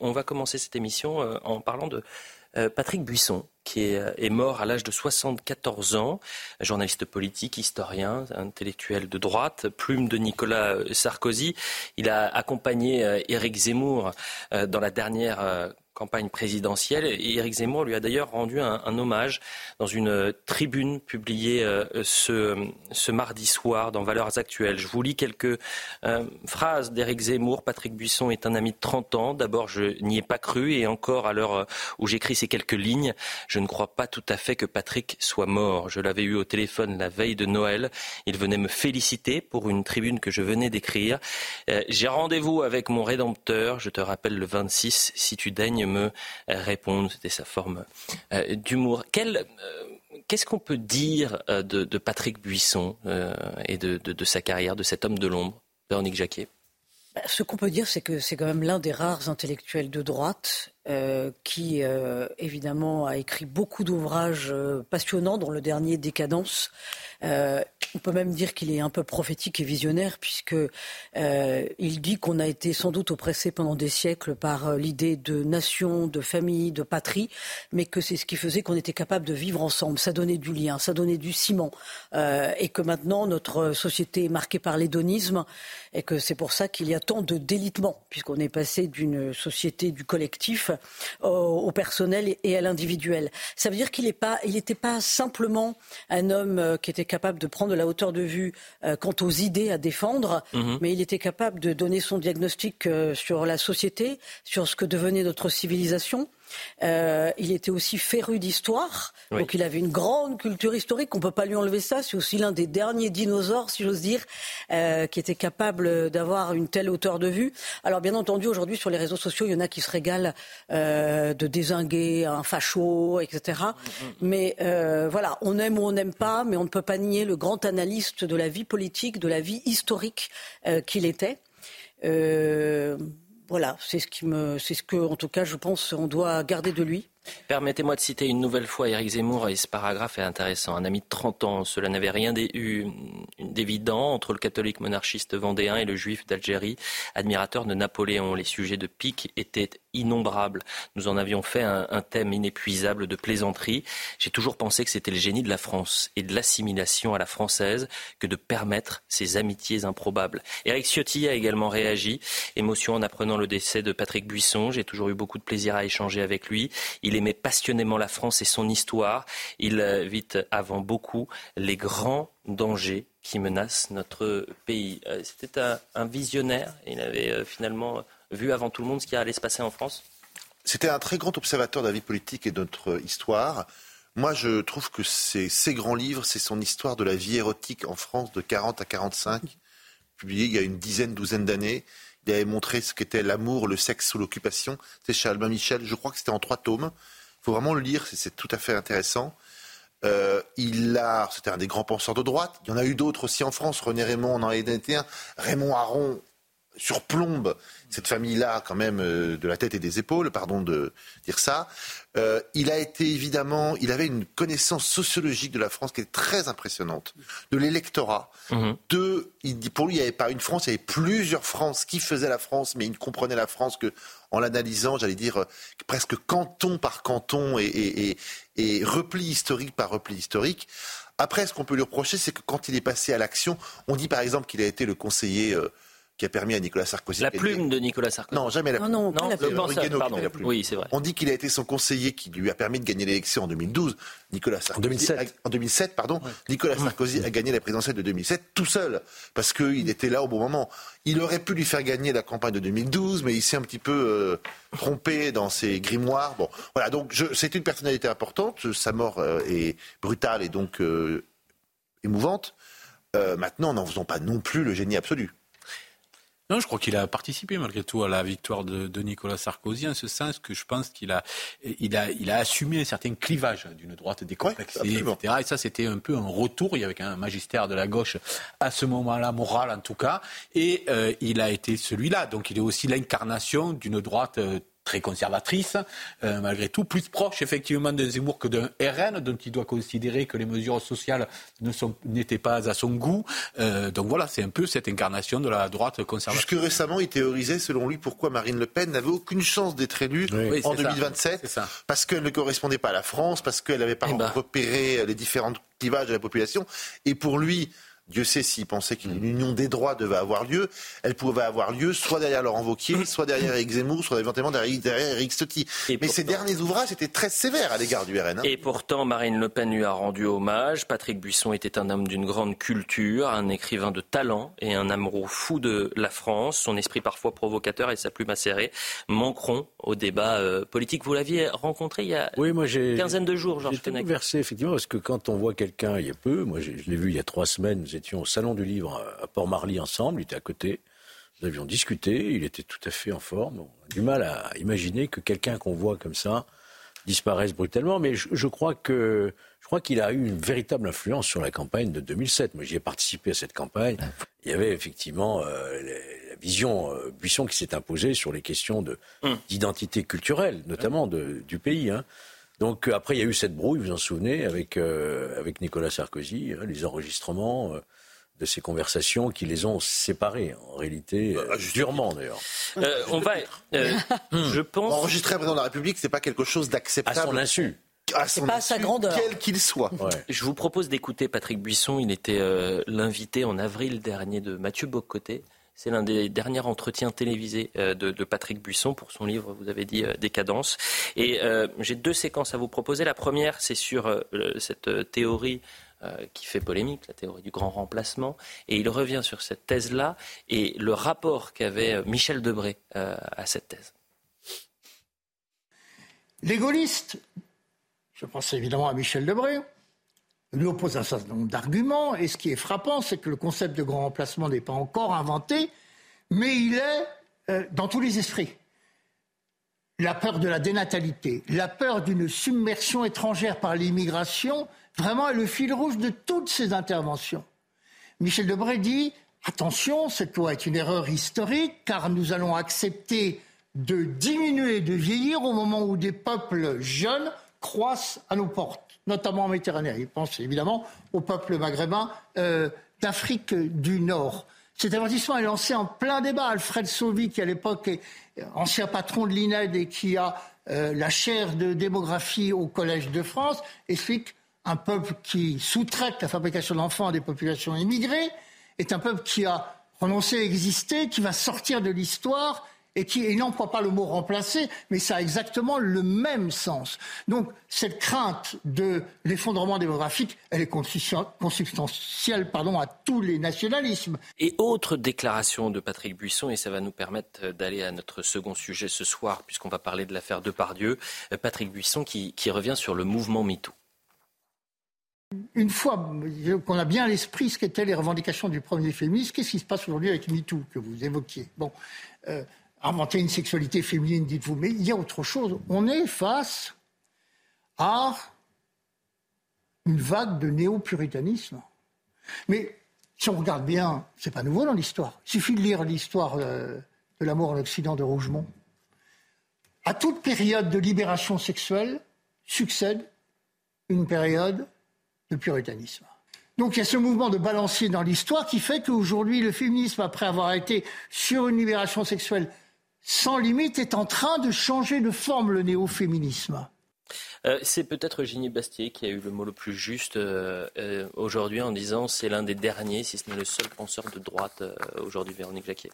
On va commencer cette émission euh, en parlant de euh, Patrick Buisson, qui euh, est, mort à l'âge de 74 ans, journaliste politique, historien, intellectuel de droite, plume de Nicolas Sarkozy. Il a accompagné Éric Zemmour dans la dernière campagne présidentielle. Et Éric Zemmour lui a d'ailleurs rendu un, hommage dans une tribune publiée euh, ce, mardi soir dans Valeurs Actuelles. Je vous lis quelques euh, phrases d'Éric Zemmour. Patrick Buisson est un ami de 30 ans. D'abord, je n'y ai pas cru et encore à l'heure où j'écris ces quelques lignes, je ne crois pas tout à fait que Patrick soit mort. Je l'avais eu au téléphone la veille de Noël. Il venait me féliciter pour une tribune que je venais d'écrire. Euh, j'ai rendez-vous avec mon rédempteur. Je te rappelle le 26 si tu daignes me répondre. C'était sa forme euh, d'humour. Euh, qu'est-ce qu'on peut dire euh, de, Patrick Buisson et de, sa carrière, de cet homme de l'ombre, Véronique Jacquet bah, Ce qu'on peut dire, c'est que c'est quand même l'un des rares intellectuels de droite qui, évidemment, a écrit beaucoup d'ouvrages passionnants, dont le dernier Décadence, euh, on peut même dire qu'il est un peu prophétique et visionnaire, puisque euh, il dit qu'on a été sans doute oppressé pendant des siècles par euh, l'idée de nation, de famille, de patrie, mais que c'est ce qui faisait qu'on était capable de vivre ensemble. Ça donnait du lien, ça donnait du ciment, et que maintenant notre société est marquée par l'hédonisme, et que c'est pour ça qu'il y a tant de délitement, puisqu'on est passé d'une société du collectif au, personnel et à l'individuel. Ça veut dire qu'il n'était pas, il pas simplement un homme qui était capable de prendre de la hauteur de vue euh, quant aux idées à défendre, mhm. mais il était capable de donner son diagnostic euh, sur la société, sur ce que devenait notre civilisation. Euh, il était aussi féru d'histoire, donc il avait une grande culture historique. On ne peut pas lui enlever ça. C'est aussi l'un des derniers dinosaures, si j'ose dire, euh, qui était capable d'avoir une telle hauteur de vue. Alors bien entendu, aujourd'hui sur les réseaux sociaux, il y en a qui se régalent euh, de désinguer un facho, etc. Mais voilà, on aime ou on n'aime pas, mais on ne peut pas nier le grand analyste de la vie politique, de la vie historique qu'il était. Voilà, c'est ce qui me, c'est ce que, en tout cas, je pense, on doit garder de lui. Permettez-moi de citer une nouvelle fois Éric Zemmour, et ce paragraphe est intéressant. Un ami de 30 ans, cela n'avait rien d'évident entre le catholique monarchiste vendéen et le juif d'Algérie, admirateur de Napoléon. Les sujets de pique étaient innombrables. Nous en avions fait un, thème inépuisable de plaisanterie. J'ai toujours pensé que c'était le génie de la France et de l'assimilation à la française que de permettre ces amitiés improbables. Éric Ciotti a également réagi. Émotion en apprenant le décès de Patrick Buisson. J'ai toujours eu beaucoup de plaisir à échanger avec lui. Aimait passionnément la France et son histoire. Il vit avant beaucoup les grands dangers qui menacent notre pays. Euh, c'était un, visionnaire. Il avait euh, finalement vu avant tout le monde ce qui allait se passer en France. C'était un très grand observateur de la vie politique et de notre histoire. Moi, je trouve que ces grands livres, c'est son histoire de la vie érotique en France de 40 à 45, publié il y a une dizaine, douzaine d'années. Il avait montré ce qu'était l'amour, le sexe sous l'occupation. C'est chez Albin Michel. Je crois que c'était en trois tomes. Il faut vraiment le lire, c'est tout à fait intéressant. Euh, il a, c'était un des grands penseurs de droite. Il y en a eu d'autres aussi en France. René Raymond en a été un. Raymond Aron surplombe cette famille-là quand même euh, de la tête et des épaules, pardon de dire ça. Euh, il a été évidemment, il avait une connaissance sociologique de la France qui est très impressionnante, de l'électorat. De, il dit pour lui, il n'y avait pas une France, il y avait plusieurs France qui faisaient la France, mais il ne comprenait la France que en l'analysant, j'allais dire euh, presque canton par canton et, et, et repli historique par repli historique. Après, ce qu'on peut lui reprocher, c'est que quand il est passé à l'action, on dit par exemple qu'il a été le conseiller qui a permis à Nicolas Sarkozy. La plume de Nicolas Sarkozy. Non, jamais la plume. Non, non, la plume. Le Oui, c'est vrai. On dit qu'il a été son conseiller qui lui a permis de gagner l'élection en 2012. Nicolas Sarkozy. En 2007. en 2007, pardon. Nicolas Sarkozy a gagné la présidentielle de 2007 tout seul parce qu'il était là au bon moment. Il aurait pu lui faire gagner la campagne de 2012, mais il s'est un petit peu euh, trompé dans ses grimoires. Bon, voilà. Donc, c'est une personnalité importante. Sa mort euh, est brutale et donc euh, émouvante. maintenant, n'en faisons pas non plus le génie absolu. Non, je crois qu'il a participé malgré tout à la victoire de, Nicolas Sarkozy, en ce sens que je pense qu'il a, il a, il a assumé un certain clivage d'une droite décomplexée, etc. Et ça, c'était un peu un retour. Il y avait un magistère de la gauche à ce moment-là, moral en tout cas. Et euh, il a été celui-là. Donc il est aussi l'incarnation d'une droite euh, très conservatrice, euh, malgré tout, plus proche effectivement d'un Zemmour que d'un RN, dont il doit considérer que les mesures sociales n'étaient pas à son goût. Euh, donc voilà, c'est un peu cette incarnation de la droite conservatrice. Jusque récemment, il théorisait, selon lui, pourquoi Marine Le Pen n'avait aucune chance d'être élue en 2027, parce qu'elle ne correspondait pas à la France, parce qu'elle n'avait pas eh ben. repéré les différents clivages de la population. Et pour lui, Dieu sait s'il pensait qu'une union des droits devait avoir lieu, elle pouvait avoir lieu soit derrière Laurent Wauquiez, soit derrière Eric Zemmour, soit éventuellement derrière, Eric Ciotti. Mais ces derniers ouvrages étaient très sévères à l'égard du RN. Hein. Et pourtant, Marine Le Pen lui a rendu hommage. Patrick Buisson était un homme d'une grande culture, un écrivain de talent et un amoureux fou de la France. Son esprit parfois provocateur et sa plume acérée manqueront au débat euh, politique. Vous l'aviez rencontré il y a oui, moi une quinzaine de jours, Georges J'ai versé, effectivement, parce que quand on voit quelqu'un il y a peu, moi je l'ai vu il y a trois semaines, étions au Salon du Livre à Port-Marly ensemble, il était à côté. Nous avions discuté, il était tout à fait en forme. On a du mal à imaginer que quelqu'un qu'on voit comme ça disparaisse brutalement, mais je, crois que je crois qu'il a eu une véritable influence sur la campagne de 2007. Moi, j'y ai participé à cette campagne. Il y avait effectivement euh, la vision euh, Buisson qui s'est imposée sur les questions hum. d'identité culturelle, notamment du pays. Hein. Donc euh, après, il y a eu cette brouille, vous vous en souvenez, avec, avec Nicolas Sarkozy, hein, les enregistrements de ces conversations qui les ont séparés, en réalité, bah, euh, durement d'ailleurs. Euh, on va, euh, je pense. Enregistrer un président de la République, c'est pas quelque chose d'acceptable. À son insu. À son pas à sa grandeur. Quel qu'il soit. Je vous propose d'écouter Patrick Buisson. Il était l'invité en avril dernier de Mathieu Bocoté. C'est l'un des derniers entretiens télévisés de, Patrick Buisson pour son livre, vous avez dit, Décadence. Et j'ai deux séquences à vous proposer. La première, c'est sur cette théorie euh, qui fait polémique, la théorie du grand remplacement. Et il revient sur cette thèse-là et le rapport qu'avait euh, Michel Debré euh, à cette thèse. Les gaullistes, je pense évidemment à Michel Debré, lui opposent un certain nombre d'arguments. Et ce qui est frappant, c'est que le concept de grand remplacement n'est pas encore inventé, mais il est dans tous les esprits la peur de la dénatalité, la peur d'une submersion étrangère par l'immigration vraiment est le fil rouge de toutes ces interventions. Michel Debré dit attention, cette loi est une erreur historique car nous allons accepter de diminuer, de vieillir au moment où des peuples jeunes croissent à nos portes, notamment en Méditerranée. Il pense évidemment aux peuples maghrébins euh, d'Afrique du Nord. Cet avertissement est lancé en plein débat. Alfred Sauvy, qui à l'époque est ancien patron de l'INED et qui a euh, la chaire de démographie au Collège de France, explique un peuple qui sous-traite la fabrication d'enfants à des populations immigrées, est un peuple qui a renoncé à exister, qui va sortir de l'histoire et qui n'emploie pas le mot remplacer, mais ça a exactement le même sens. Donc cette crainte de l'effondrement démographique, elle est consubstantielle pardon, à tous les nationalismes. Et autre déclaration de Patrick Buisson, et ça va nous permettre d'aller à notre second sujet ce soir, puisqu'on va parler de l'affaire Depardieu, euh, Patrick Buisson qui, qui revient sur le mouvement MeToo une fois qu'on a bien à l'esprit ce qu'étaient les revendications du premier féministe, qu'est-ce qui se passe aujourd'hui avec MeToo que vous évoquiez? Bon, euh, inventer une sexualité féminine, dites-vous, mais il y a autre chose. On est face à une vague de néo-puritanisme. Mais si on regarde bien, c'est pas nouveau dans l'histoire. Il suffit de lire l'histoire euh, de l'amour en Occident de Rougemont. À toute période de libération sexuelle succède une période le puritanisme. Donc il y a ce mouvement de balancier dans l'histoire qui fait qu'aujourd'hui, le féminisme, après avoir été sur une libération sexuelle sans limite, est en train de changer de forme, le néo-féminisme. Euh, c'est peut-être Ginny Bastier qui a eu le mot le plus juste euh, euh, aujourd'hui en disant c'est l'un des derniers, si ce n'est le seul penseur de droite aujourd'hui, Véronique Jacquier.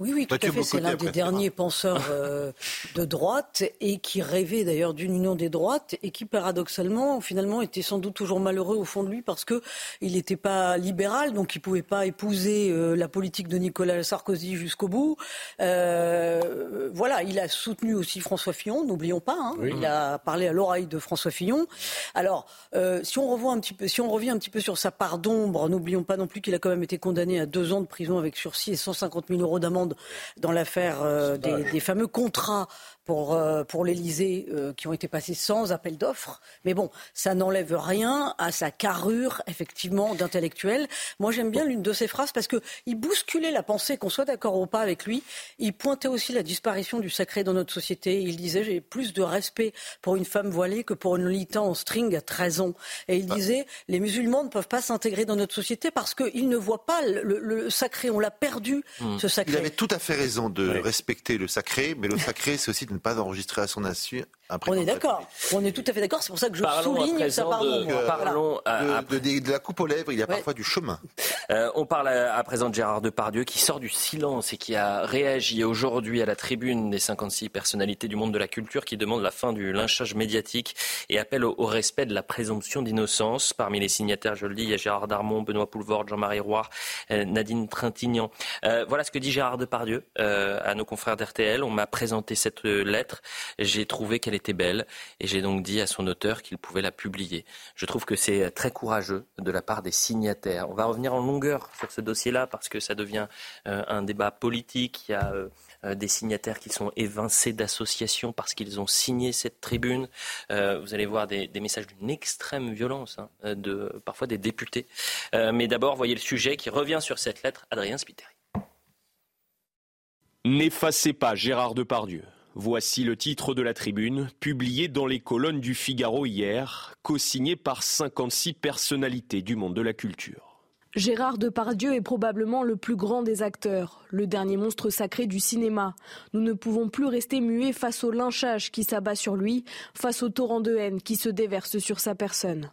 Oui, oui, tout à fait. C'est l'un des derniers penseurs euh, de droite et qui rêvait d'ailleurs d'une union des droites et qui, paradoxalement, finalement, était sans doute toujours malheureux au fond de lui parce que il n'était pas libéral, donc il pouvait pas épouser euh, la politique de Nicolas Sarkozy jusqu'au bout. Euh, voilà, il a soutenu aussi François Fillon, n'oublions pas. Hein. Il a parlé à l'oreille de François Fillon. Alors, euh, si on revoit un petit peu, si on revient un petit peu sur sa part d'ombre, n'oublions pas non plus qu'il a quand même été condamné à deux ans de prison avec sursis et 150 000 euros d'amende dans l'affaire euh, des, des, fameux contrats pour, euh, pour l'Elysée euh, qui ont été passés sans appel d'offres. Mais bon, ça n'enlève rien à sa carrure, effectivement, d'intellectuel. Moi, j'aime bien l'une de ses phrases parce qu'il bousculait la pensée, qu'on soit d'accord ou pas avec lui. Il pointait aussi la disparition du sacré dans notre société. Il disait J'ai plus de respect pour une femme voilée que pour une Lolita en string à 13 ans. Et il ah. disait Les musulmans ne peuvent pas s'intégrer dans notre société parce qu'ils ne voient pas le, sacré. On l'a perdu, hmm. ce sacré. Il avait tout à fait raison de respecter le sacré, mais le sacré, c'est aussi de pas enregistrer à son insu on est d'accord. On est tout à fait d'accord. C'est pour ça que je souligne ça pardon. De, parlons de, la coupe aux lèvres. Il y a parfois du chemin. Euh, on parle à, présent de Gérard Depardieu qui sort du silence et qui a réagi aujourd'hui à la tribune des 56 personnalités du monde de la culture qui demandent la fin du lynchage médiatique et appelle au, respect de la présomption d'innocence. Parmi les signataires, je le dis, il y a Gérard Darmon, Benoît Poulvord, Jean-Marie Roy, euh, Nadine Trintignant. Euh, voilà ce que dit Gérard Depardieu à nos confrères d'RTL. On m'a présenté cette lettre. J'ai trouvé qu'elle était belle et j'ai donc dit à son auteur qu'il pouvait la publier. Je trouve que c'est très courageux de la part des signataires. On va revenir en longueur sur ce dossier-là parce que ça devient euh, un débat politique. Il y a euh, euh, des signataires qui sont évincés d'associations parce qu'ils ont signé cette tribune. vous allez voir des, messages d'une extrême violence, hein, parfois des députés. mais d'abord, voyez le sujet qui revient sur cette lettre, Adrien Spiteri. N'effacez pas Gérard Depardieu. Voici le titre de la tribune, publié dans les colonnes du Figaro hier, co-signé par 56 personnalités du monde de la culture. Gérard Depardieu est probablement le plus grand des acteurs, le dernier monstre sacré du cinéma. Nous ne pouvons plus rester muets face au lynchage qui s'abat sur lui, face au torrent de haine qui se déverse sur sa personne.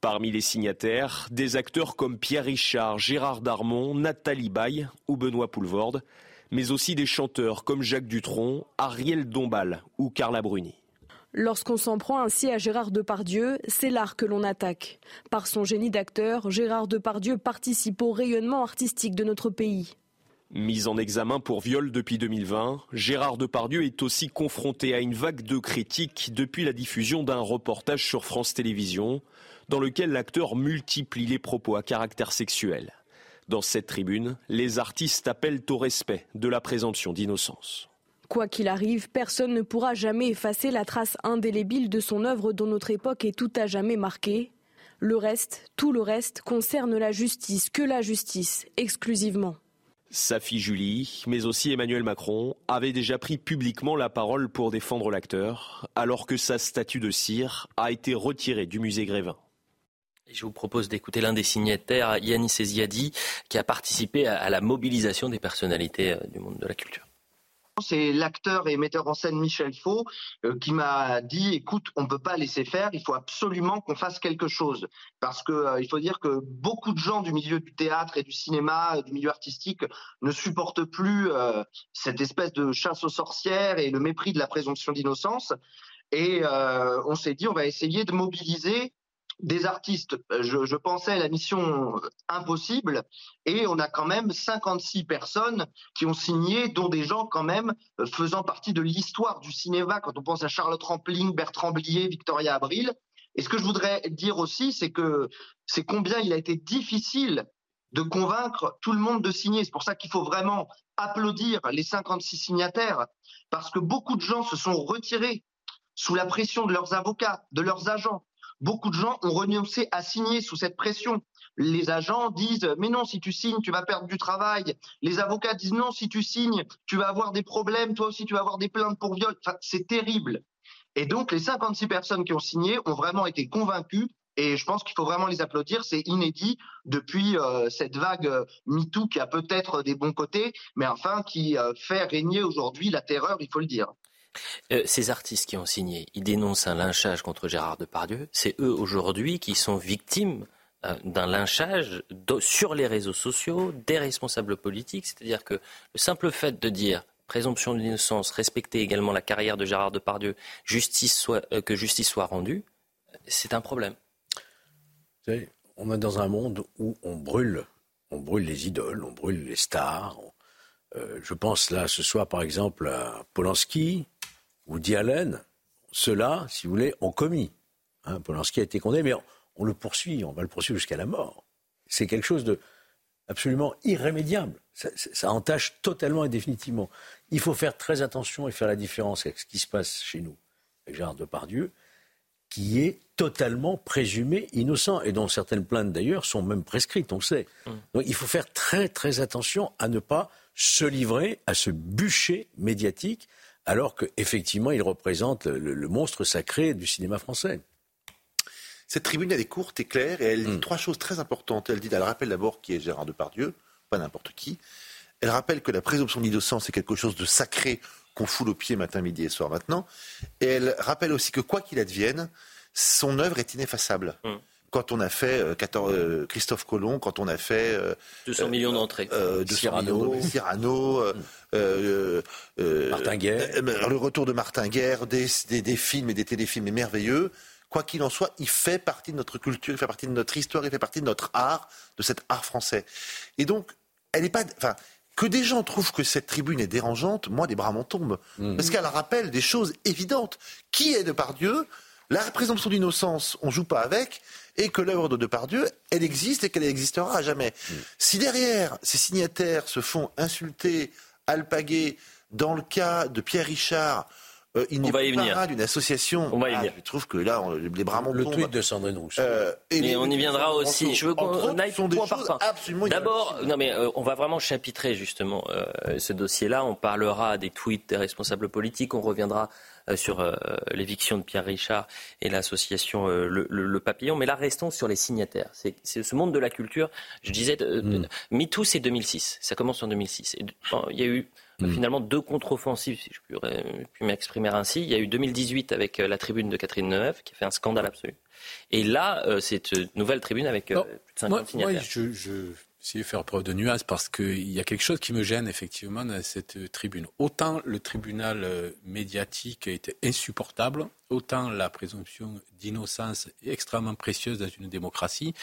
Parmi les signataires, des acteurs comme Pierre Richard, Gérard Darmon, Nathalie Baye ou Benoît Poulvorde, mais aussi des chanteurs comme Jacques Dutronc, Ariel Dombal ou Carla Bruni. Lorsqu'on s'en prend ainsi à Gérard Depardieu, c'est l'art que l'on attaque. Par son génie d'acteur, Gérard Depardieu participe au rayonnement artistique de notre pays. Mis en examen pour viol depuis 2020, Gérard Depardieu est aussi confronté à une vague de critiques depuis la diffusion d'un reportage sur France Télévisions dans lequel l'acteur multiplie les propos à caractère sexuel. Dans cette tribune, les artistes appellent au respect de la présomption d'innocence. Quoi qu'il arrive, personne ne pourra jamais effacer la trace indélébile de son œuvre dont notre époque est tout à jamais marquée. Le reste, tout le reste, concerne la justice, que la justice, exclusivement. Sa fille Julie, mais aussi Emmanuel Macron, avaient déjà pris publiquement la parole pour défendre l'acteur, alors que sa statue de cire a été retirée du musée Grévin. Je vous propose d'écouter l'un des signataires, Yanis Eziadi, qui a participé à la mobilisation des personnalités euh, du monde de la culture. C'est l'acteur et metteur en scène Michel Faux euh, qui m'a dit écoute, on ne peut pas laisser faire, il faut absolument qu'on fasse quelque chose. Parce qu'il euh, faut dire que beaucoup de gens du milieu du théâtre et du cinéma, du milieu artistique, ne supportent plus cette espèce de chasse aux sorcières et le mépris de la présomption d'innocence. Et on s'est dit on va essayer de mobiliser des artistes, euh, je, pensais à la mission euh, impossible, et on a quand même 56 personnes qui ont signé, dont des gens quand même euh, faisant partie de l'histoire du cinéma, quand on pense à Charlotte Rampling, Bertrand Blier, Victoria Abril. Et ce que je voudrais dire aussi, c'est que c'est combien il a été difficile de convaincre tout le monde de signer. C'est pour ça qu'il faut vraiment applaudir les 56 signataires, parce que beaucoup de gens se sont retirés sous la pression de leurs avocats, de leurs agents, Beaucoup de gens ont renoncé à signer sous cette pression. Les agents disent mais non, si tu signes, tu vas perdre du travail. Les avocats disent non, si tu signes, tu vas avoir des problèmes, toi aussi tu vas avoir des plaintes pour viol. c'est terrible. Et donc les 56 personnes qui ont signé ont vraiment été convaincues et je pense qu'il faut vraiment les applaudir. C'est inédit depuis euh, cette vague euh, MeToo qui a peut-être des bons côtés, mais enfin qui euh, fait régner aujourd'hui la terreur, il faut le dire. Euh, ces artistes qui ont signé, ils dénoncent un lynchage contre Gérard Depardieu. C'est eux aujourd'hui qui sont victimes euh, d'un lynchage sur les réseaux sociaux des responsables politiques. C'est-à-dire que le simple fait de dire présomption d'innocence, respecter également la carrière de Gérard Depardieu, justice euh, que justice soit rendue, c'est un problème. Vous savez, on est dans un monde où on brûle, on brûle les idoles, on brûle les stars. je pense là ce soir par exemple à Polanski, Woody Allen, ceux-là, si vous voulez, ont commis. Hein, Polanski a été condamné, mais on, le poursuit, on va le poursuivre jusqu'à la mort. C'est quelque chose de absolument irrémédiable. Ça, ça, entache totalement et définitivement. Il faut faire très attention et faire la différence avec ce qui se passe chez nous, avec Gérard Depardieu, qui est totalement présumé innocent et dont certaines plaintes d'ailleurs sont même prescrites, on le sait. Mm. Donc il faut faire très très attention à ne pas se livrer à ce bûcher médiatique alors qu'effectivement il représente le, monstre sacré du cinéma français. Cette tribune, elle est courte et claire et elle dit mm. trois choses très importantes. Elle dit, elle rappelle d'abord qui est Gérard Depardieu, pas n'importe qui. Elle rappelle que la présomption d'innocence est quelque chose de sacré qu'on foule au pied matin, midi et soir maintenant. Et elle rappelle aussi que quoi qu'il advienne, son œuvre est ineffaçable. Mm. Quand on a fait euh, euh, Christophe Colomb, quand on a fait 200 euh, millions d'entrées, Cyrano, Cyrano mm. Martin Guerre, le retour de Martin Guerre, des, des films et des téléfilms merveilleux quoi qu'il en soit, il fait partie de notre culture, il fait partie de notre histoire, il fait partie de notre art, de cet art français. Et donc, elle n'est pas, enfin, que des gens trouvent que cette tribune est dérangeante, moi, des bras m'en tombent. Mmh. Parce qu'elle rappelle des choses évidentes. Qui est Depardieu? La présomption d'innocence, on joue pas avec. Et que l'œuvre de Depardieu, elle existe et qu'elle existera à jamais. Mmh. Si derrière, ces signataires se font insulter, alpaguer, dans le cas de Pierre Richard, euh, il n'est pas d'une association. On va y ah, Je trouve que là, les bras Le tweet de Sandrine Rousseau. Euh, et on y viendra aussi. Je veux qu'on aille point par point. D'abord, non mais euh, on va vraiment chapitrer justement ce dossier-là. On parlera des tweets des responsables politiques. On reviendra sur l'éviction de Pierre Richard et l'association le, Papillon. Mais là, restons sur les signataires. C'est ce monde de la culture. Je disais, mm. MeToo, c'est 2006. Ça commence en 2006. il y a eu Mm. Finalement, deux contre-offensives, si je puis, m'exprimer ainsi. Il y a eu 2018 avec euh, la tribune de Catherine Neuve, qui a fait un scandale absolu. Et là, euh, une nouvelle tribune avec euh, plus de 50 signataires. Moi, je, je de faire preuve de nuance parce qu'il y a quelque chose qui me gêne effectivement dans cette tribune. Autant le tribunal médiatique était insupportable, autant la présomption d'innocence est extrêmement précieuse dans une démocratie,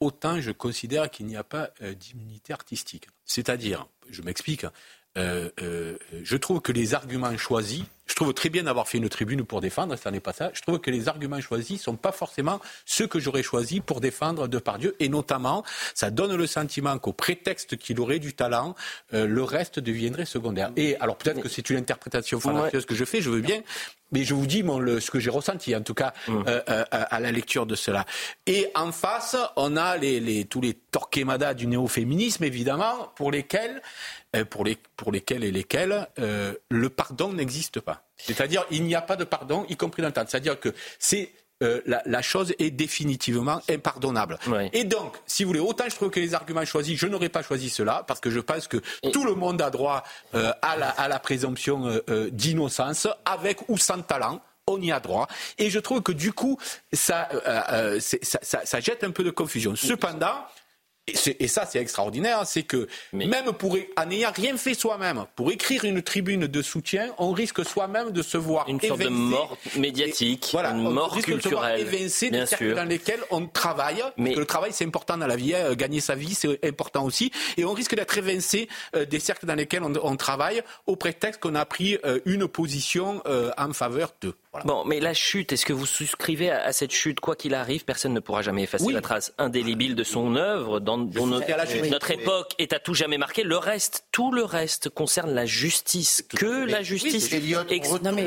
autant je considère qu'il n'y a pas d'immunité artistique. C'est-à-dire, je m'explique, euh, euh, je trouve que les arguments choisis, je trouve très bien d'avoir fait une tribune pour défendre, ça n'est pas ça. Je trouve que les arguments choisis ne sont pas forcément ceux que j'aurais choisis pour défendre Depardieu. Et notamment, ça donne le sentiment qu'au prétexte qu'il aurait du talent, euh, le reste deviendrait secondaire. Et alors peut-être que c'est une interprétation fallacieuse que je fais, je veux bien, mais je vous dis ce que j'ai ressenti, en tout cas, mmh. à la lecture de cela. Et en face, on a les, tous les torquemadas du néo-féminisme, évidemment, pour lesquels euh, pour, les, pour lesquels et lesquels euh, le pardon n'existe pas. C'est-à-dire, il n'y a pas de pardon, y compris dans le temps. C'est-à-dire que c'est euh, la, chose est définitivement impardonnable. Et donc, si vous voulez, autant je trouve que les arguments choisis, je n'aurais pas choisi cela, parce que je pense que tout le monde a droit à, la, à, la, présomption d'innocence, avec ou sans talent on y a droit. Et je trouve que du coup, ça, ça, ça, ça, jette un peu de confusion. Cependant, et, ça, c'est extraordinaire, c'est que même pour, en n'ayant rien fait soi-même, pour écrire une tribune de soutien, on risque soi-même de se voir une sorte de mort médiatique, voilà, une mort culturelle, de se voir des cercles dans lesquels on travaille. Mais... Parce que le travail, c'est important dans la vie. Hein, gagner sa vie, c'est important aussi. Et on risque d'être évincé euh, des cercles dans lesquels on, travaille au prétexte qu'on a pris euh, une position euh, en faveur d'eux. Bon, mais la chute, est-ce que vous souscrivez à, cette chute Quoi qu'il arrive, personne ne pourra jamais effacer la trace indélébile de son œuvre, dans, dont notre, époque est à tout jamais marquée. Le reste, tout le reste concerne la justice. Que la justice. Oui, Elliot,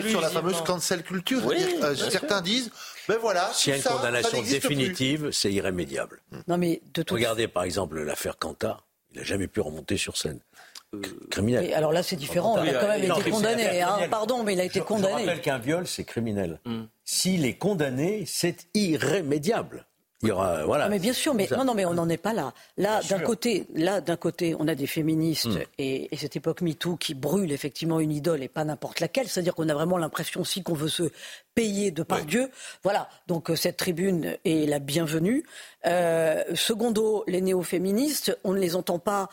sur la fameuse cancel culture. Euh, certains disent ben voilà, S'il y a une condamnation définitive, c'est irrémédiable. Non, mais de Regardez par exemple l'affaire Cantat. Il n'a jamais pu remonter sur scène. Euh, criminel. alors là, c'est différent. il a quand même été condamné. Hein. Pardon, mais il a été condamné. Je rappelle qu'un viol, c'est criminel. Mm. S'il est condamné, c'est irrémédiable. Il y aura, voilà. Mais bien sûr, mais non, non, mais on n'en est pas là. Là, d'un côté, là, d'un côté, on a des féministes mm. et, cette époque MeToo qui brûle effectivement une idole et pas n'importe laquelle. C'est-à-dire qu'on a vraiment l'impression aussi qu'on veut se payer de par Dieu. Voilà. Donc euh, cette tribune est la bienvenue. Euh, secondo, les néo-féministes, on ne les entend pas euh,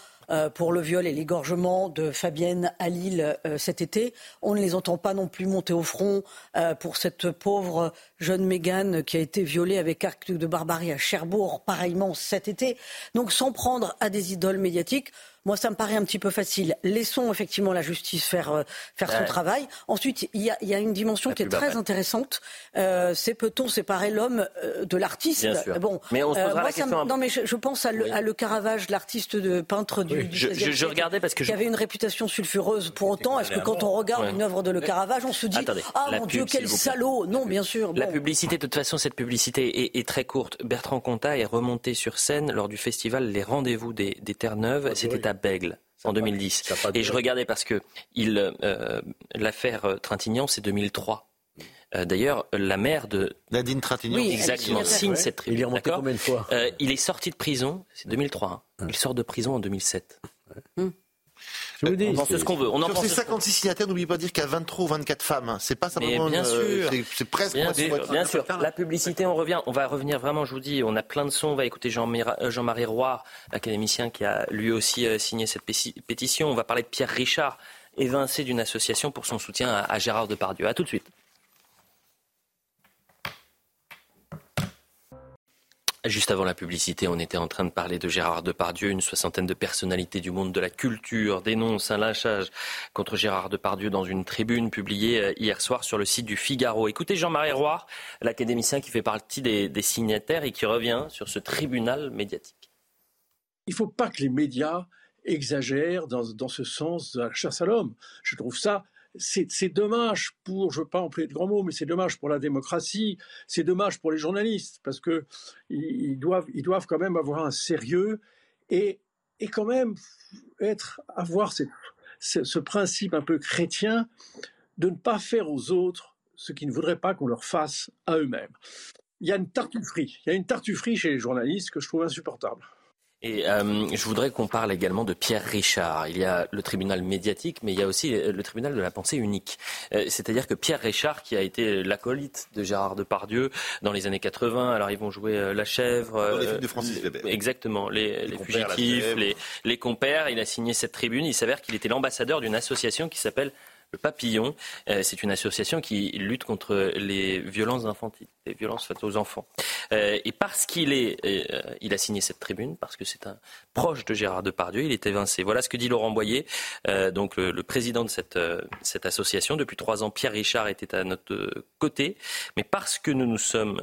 pour le viol et l'égorgement de Fabienne à Lille euh, cet été. On ne les entend pas non plus monter au front euh, pour cette pauvre jeune Mégane qui a été violée avec acte de barbarie à Cherbourg, pareillement cet été. Donc s'en prendre à des idoles médiatiques, moi, ça me paraît un petit peu facile. Laissons effectivement la justice faire, euh, faire son travail. Ensuite, il y a, y a, une dimension qui est très intéressante. Euh, c'est peut-on séparer l'homme euh, de l'artiste? Bon, mais on se posera la question. Non, mais je, pense à le, à le Caravage, l'artiste de peintre du, je, je, regardais parce que qui avait une réputation sulfureuse. Pour autant, est-ce que quand on regarde une œuvre de Le Caravage, on se dit ah mon Dieu quel salaud Non, bien sûr. La publicité, de toute façon, cette publicité est, très courte. Bertrand Cantat est remonté sur scène lors du festival Les Rendez-vous des, Terres Neuves. Ah, C'était à Bègle en 2010. Et je regardais parce que euh, l'affaire euh, Trintignant, c'est 2003. Euh, d'ailleurs, la mère de Nadine Trintignant, exactement, signe cette tribune. Il est remonté combien de fois Il est sorti de prison, c'est 2003. Hein. Il sort de prison en 2007. Je vous dis, on pense ce qu'on veut. On Sur ces 56 signataires, n'oubliez pas de dire qu'il y a 23 ou 24 femmes. Hein. C'est pas simplement. bien sûr. C'est presque. Bien, sûr. bien sûr. La publicité, on revient. On va revenir vraiment. Je vous dis, on a plein de sons. On va écouter euh, Jean-Marie Roy, l'académicien qui a lui aussi euh, signé cette pétition. On va parler de Pierre Richard, évincé d'une association pour son soutien à Gérard Depardieu. À tout de suite. Juste avant la publicité, on était en train de parler de Gérard Depardieu. Une soixantaine de personnalités du monde de la culture dénoncent un lynchage contre Gérard Depardieu dans une tribune publiée euh, hier soir sur le site du Figaro. Écoutez Jean-Marie Roy, l'académicien qui fait partie des, signataires et qui revient sur ce tribunal médiatique. Il ne faut pas que les médias exagèrent dans, dans ce sens de la chasse à l'homme. Je trouve ça c'est dommage pour, je ne veux pas employer de grands mots, mais c'est dommage pour la démocratie, c'est dommage pour les journalistes, parce qu'ils ils doivent, quand même avoir un sérieux et, quand même avoir ce principe un peu chrétien de ne pas faire aux autres ce qu'ils ne voudraient pas qu'on leur fasse à eux-mêmes. Il y a une tartufferie, il y a une tartufferie chez les journalistes que je trouve insupportable. Et euh, je voudrais qu'on parle également de Pierre Richard. Il y a le tribunal médiatique, mais il y a aussi le tribunal de la pensée unique. Euh, c'est-à-dire que Pierre Richard, qui a été l'acolyte de Gérard Depardieu dans les années 80, alors ils vont jouer euh, La Chèvre. les films de Francis Weber. Exactement, les, les, fugitifs, les, les compères. Il a signé cette tribune. Il s'avère qu'il était l'ambassadeur d'une association qui s'appelle le Papillon, euh, c'est une association qui lutte contre les violences infantiles, les violences faites aux enfants. Euh, et parce qu'il est, euh, il a signé cette tribune, parce que c'est un proche de Gérard Depardieu, il est évincé. Voilà ce que dit Laurent Boyer, donc le, président de cette, cette association. Depuis trois ans, Pierre Richard était à notre côté, mais parce que nous nous sommes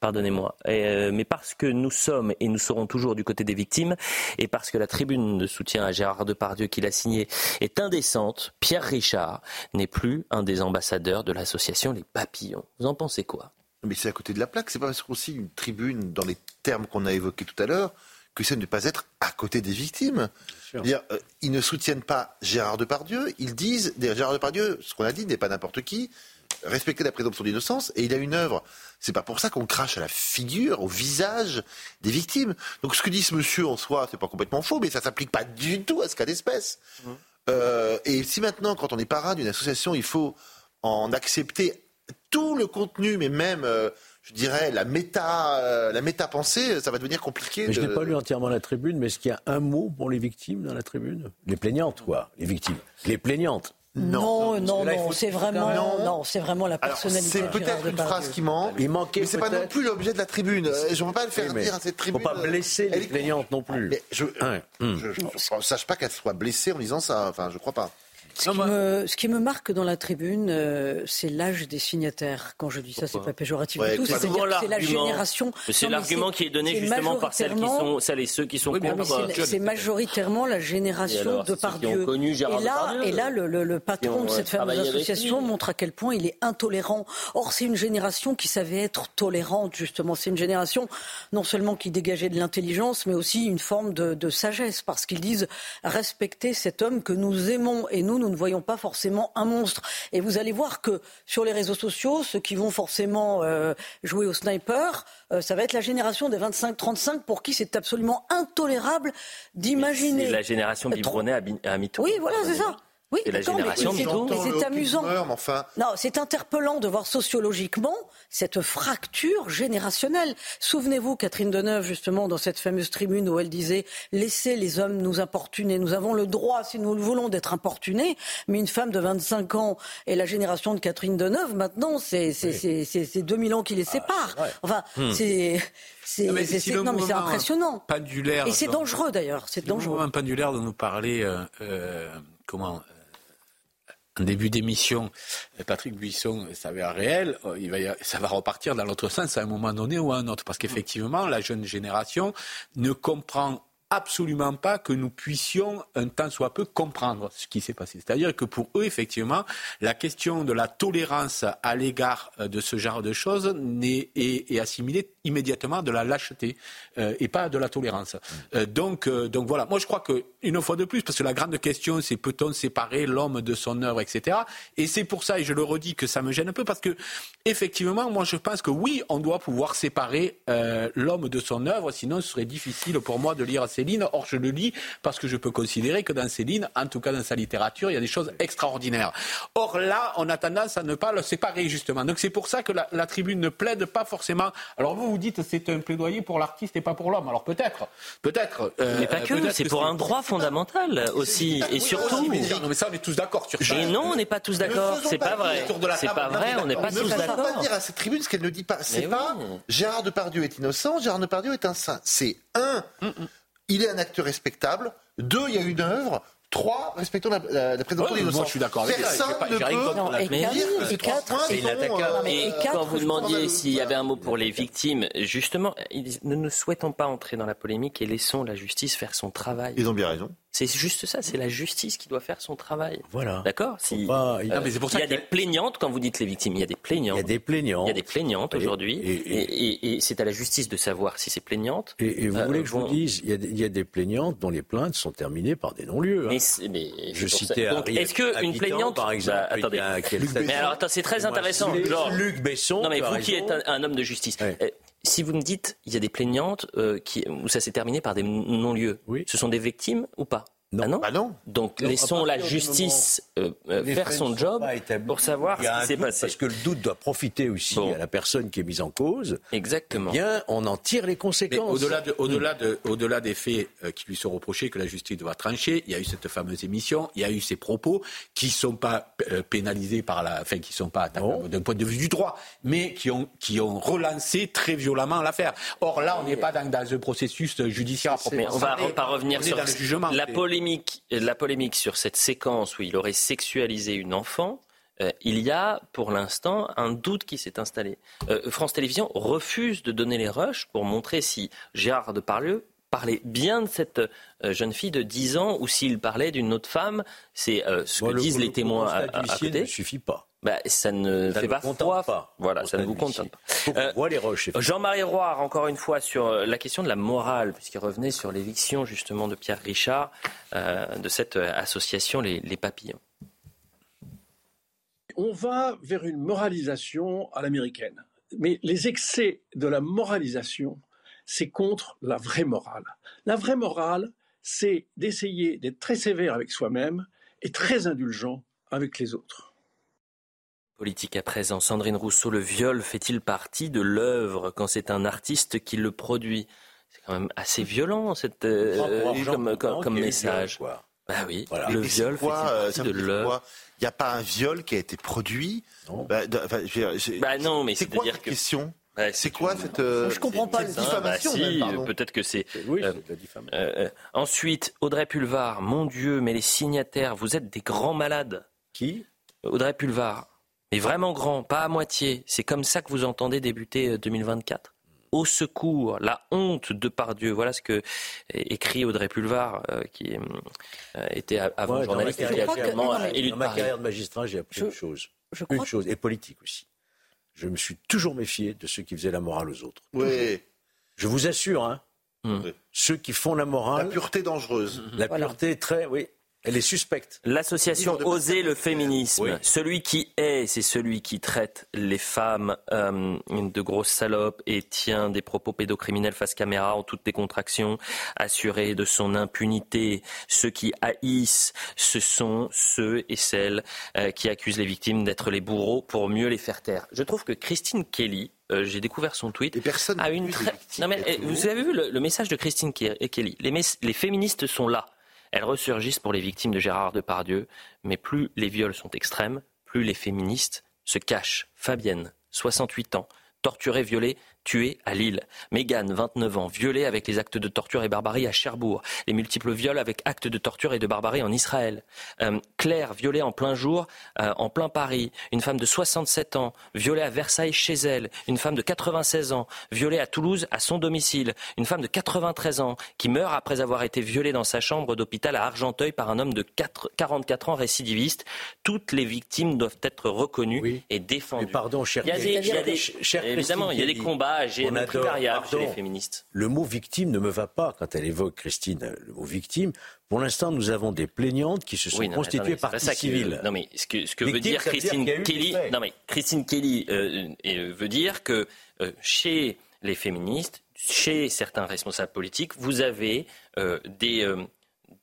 pardonnez-moi, euh, mais parce que nous sommes et nous serons toujours du côté des victimes, et parce que la tribune de soutien à Gérard Depardieu qu'il a signée est indécente, Pierre Richard n'est plus un des ambassadeurs de l'association Les Papillons. Vous en pensez quoi? Mais c'est à côté de la plaque, c'est pas parce qu'on signe une tribune dans les termes qu'on a évoqués tout à l'heure que c'est ne pas être à côté des victimes. Dire, euh, ils ne soutiennent pas Gérard Depardieu, ils disent, Gérard Depardieu, ce qu'on a dit n'est pas n'importe qui, respecter la présomption d'innocence, et il a une œuvre. C'est pas pour ça qu'on crache à la figure, au visage des victimes. Donc ce que dit ce monsieur en soi, c'est pas complètement faux, mais ça s'applique pas du tout à ce cas d'espèce. Mmh. Euh, et si maintenant, quand on est parrain d'une association, il faut en accepter tout le contenu, mais même, euh, je dirais, la méta, euh, la méta pensée, ça va devenir compliqué. Je n'ai pas lu entièrement la tribune, mais est-ce qu'il y a un mot pour les victimes dans la tribune? Les plaignantes, quoi. Les victimes. Les plaignantes. Non, non, non, c'est vraiment, non, c'est vraiment la personnalité. C'est peut-être une phrase qui manque. Il manquait. Mais c'est pas non plus l'objet de la tribune. Je ne veux pas le faire dire à cette tribune. Faut pas blesser les plaignantes non plus. Mais je, ne sache pas qu'elle soit blessée en disant ça. Enfin, je crois pas. Ce qui, me, marque dans la tribune, euh, c'est l'âge des signataires. Quand je dis ça, c'est pas péjoratif du tout. C'est la génération. C'est l'argument qui est donné justement par celles, qui sont, celles et ceux qui sont contre. C'est majoritairement la génération de Pardieu. Et là, et là le, patron de cette fameuse association montre à quel point il est intolérant. Or, c'est une génération qui savait être tolérante, justement. C'est une génération non seulement qui dégageait de l'intelligence, mais aussi une forme de, de sagesse, parce qu'ils disent respecter cet homme que nous aimons et nous, nous ne voyons pas forcément un monstre. Et vous allez voir que sur les réseaux sociaux, ceux qui vont forcément euh, jouer au sniper, euh, ça va être la génération des 25-35 pour qui c'est absolument intolérable d'imaginer. C'est la génération biberonnée à, à Oui, voilà, c'est ça. Oui, c'est la génération mais c'est amusant. enfin... Non, c'est interpellant de voir sociologiquement cette fracture générationnelle. Souvenez-vous, Catherine Deneuve, justement, dans cette fameuse tribune où elle disait Laissez les hommes nous importuner. Nous avons le droit, si nous le voulons, d'être importunés. Mais une femme de 25 ans et la génération de Catherine Deneuve, maintenant, c'est oui. 2000 ans qui les ah, séparent. enfin, hmm. c'est. C'est impressionnant. Pendulaire. Et c'est dangereux d'ailleurs. C'est dangereux. Un pendulaire dont nous parlait euh, euh, comment en début d'émission, Patrick Buisson s'avère réel, euh, il va ça va repartir dans l'autre sens à un moment donné ou à un autre. Parce qu'effectivement, la jeune génération ne comprend absolument pas que nous puissions un temps soit peu comprendre ce qui s'est passé. C'est-à-dire que pour eux, effectivement, la question de la tolérance à l'égard euh, de ce genre de choses est, assimilée immédiatement de la lâcheté euh, et pas de la tolérance. Euh, donc, donc voilà. Moi, je crois que une fois de plus, parce que la grande question, c'est peut-on séparer l'homme de son œuvre, etc. Et c'est pour ça, et je le redis, que ça me gêne un peu, parce que effectivement, moi, je pense que oui, on doit pouvoir séparer l'homme de son œuvre, sinon ce serait difficile pour moi de lire Céline. Or, je le lis parce que je peux considérer que dans Céline, en tout cas dans sa littérature, il y a des choses extraordinaires. Or, là, on a tendance à ne pas le séparer, justement. Donc, c'est pour ça que la, tribune ne plaide pas forcément. Alors, vous, vous dites c'est un plaidoyer pour l'artiste et pas pour l'homme. Alors, peut-être. Peut-être. Euh, mais pas que, c'est pour un droit fondamental aussi. Et surtout. Mais, non, mais ça, on est tous d'accord sur ça. Mais non, on n'est pas tous d'accord. C'est pas vrai. C'est pas vrai, on n'est pas tous d'accord. ne pas dire à cette tribune ce qu'elle ne dit pas. C'est pas Gérard Depardieu est innocent, Gérard Depardieu est un saint. C'est un. Mm, mm il est un acteur respectable. Deux, il y a une œuvre. Trois, respectons la, la, la présomption Moi, je suis d'accord avec Personne ne peut dire que quatre, et, et, quand vous demandiez s'il y avait un mot pour les victimes, justement, ne nous souhaitons pas entrer dans la polémique et laissons la justice faire son travail. Ils ont bien raison. C'est juste ça, c'est la justice qui doit faire son travail. Voilà. D'accord si, il... y a des plaignantes, quand vous dites les victimes, il y a des plaignantes. Il y a des plaignantes. Il y a des plaignantes aujourd'hui. Et, c'est à la justice de savoir si ces plaignantes. Et, vous voulez que je vous dise, il y, a des, plaignantes dont les plaintes sont terminées par des non-lieux. Hein. Mais, je citais Donc, est-ce qu'une plaignante. Par exemple, bah, attendez. mais alors, attends, c'est très intéressant. Luc Besson. Non, mais vous qui êtes un, homme de justice. Euh, si vous me dites, il y a des plaignantes euh, qui, où ça s'est terminé par des non-lieux, ce sont des victimes ou pas? Non. Ah non, bah non. Donc laissons la justice euh, euh, faire son job pour savoir ce qui s'est passé. Parce que le doute doit profiter aussi à la personne qui est mise en cause. Exactement. Eh bien, on en tire les conséquences. Au-delà de, au-delà de, au-delà des faits euh, qui lui sont reprochés, que la justice doit trancher, il y a eu cette fameuse émission, il y a eu ces propos qui sont pas pénalisés par la, enfin qui sont pas d'un point de vue du droit, mais qui ont qui ont relancé très violemment l'affaire. Or là, on n'est pas dans, dans, un processus judiciaire. Mais on va pas revenir sur le jugement. La la polémique sur cette séquence où il aurait sexualisé une enfant, euh, il y a pour l'instant un doute qui s'est installé. Euh, France Télévisions refuse de donner les rushs pour montrer si Gérard Depardieu parlait bien de cette euh, jeune fille de 10 ans ou s'il parlait d'une autre femme. C'est ce que disent les témoins à, à, côté. ne suffit pas. Bah, ça ne fait pas foi. Voilà, ça ne vous compte pas. Euh, les roches. Jean-Marie Roy, encore une fois, sur euh, la question de la morale, puisqu'il revenait sur l'éviction justement de Pierre Richard, euh, de cette association les, Papillons. On va vers une moralisation à l'américaine. Mais les excès de la moralisation, c'est contre la vraie morale. La vraie morale, c'est d'essayer d'être très sévère avec soi-même et très indulgent avec les autres. Politique à présent. Sandrine Rousseau, le viol fait-il partie de l'œuvre quand c'est un artiste qui le produit? C'est quand même assez violent cette, euh, comme, message. bah oui, le viol fait euh, partie de l'œuvre? Il n'y a pas un viol qui a été produit? Non, bah, bah non mais c'est quoi la question? Bah, c'est quoi cette euh, Je comprends pas. diffamation. Bah, peut-être que c'est. Oui, ensuite, Audrey Pulvar. Mon Dieu, mais les signataires, vous êtes des grands malades. Qui? Audrey Pulvar mais vraiment grand, pas à moitié. C'est comme ça que vous entendez débuter 2024 euh, au secours, la honte de Pardieu. Voilà ce que écrit Audrey Pulvar, euh, qui euh, était avant journaliste et actuellement élu Dans ma carrière de magistrat, j'ai appris une chose. une chose, et politique aussi. Je me suis toujours méfié de ceux qui faisaient la morale aux autres. Oui. Je vous assure, hein, hmm. ceux qui font la morale. La pureté dangereuse. La pureté très, oui. Elle est suspecte. L'association Oser le féminisme. Celui qui est, c'est celui qui traite les femmes euh, de grosses salopes et tient des propos pédocriminels face caméra en toutes décontractions, assuré de son impunité. Ceux qui haïssent, ce sont ceux et celles euh, qui accusent les victimes d'être les bourreaux pour mieux les faire taire. Je trouve que Christine Kelly, euh, j'ai découvert son tweet. Et personne a une Non mais vous avez vu le, message de Christine Kelly? Les, les féministes sont là. Elles ressurgissent pour les victimes de Gérard Depardieu, mais plus les viols sont extrêmes, plus les féministes se cachent. Fabienne, 68 ans, torturée, violée, tuée à Lille. Mégane, 29 ans, violée avec les actes de torture et barbarie à Cherbourg. Les multiples viols avec actes de torture et de barbarie en Israël. Euh, Claire, violée en plein jour, euh, en plein Paris. Une femme de 67 ans, violée à Versailles chez elle. Une femme de 96 ans, violée à Toulouse à son domicile. Une femme de 93 ans qui meurt après avoir été violée dans sa chambre d'hôpital à Argenteuil par un homme de 44 ans récidiviste. Toutes les victimes doivent être reconnues et défendues. pardon, cher il y a des, évidemment, il y a des combats j'ai les féministes. Le mot victime ne me va pas quand elle évoque, Christine, le mot victime. Pour l'instant, nous avons des plaignantes qui se sont constituées par partie civile. non, mais ce que, ce que veut dire Christine Kelly, non, mais Christine Kelly euh, veut dire que euh, chez les féministes, chez certains responsables politiques, vous avez euh, des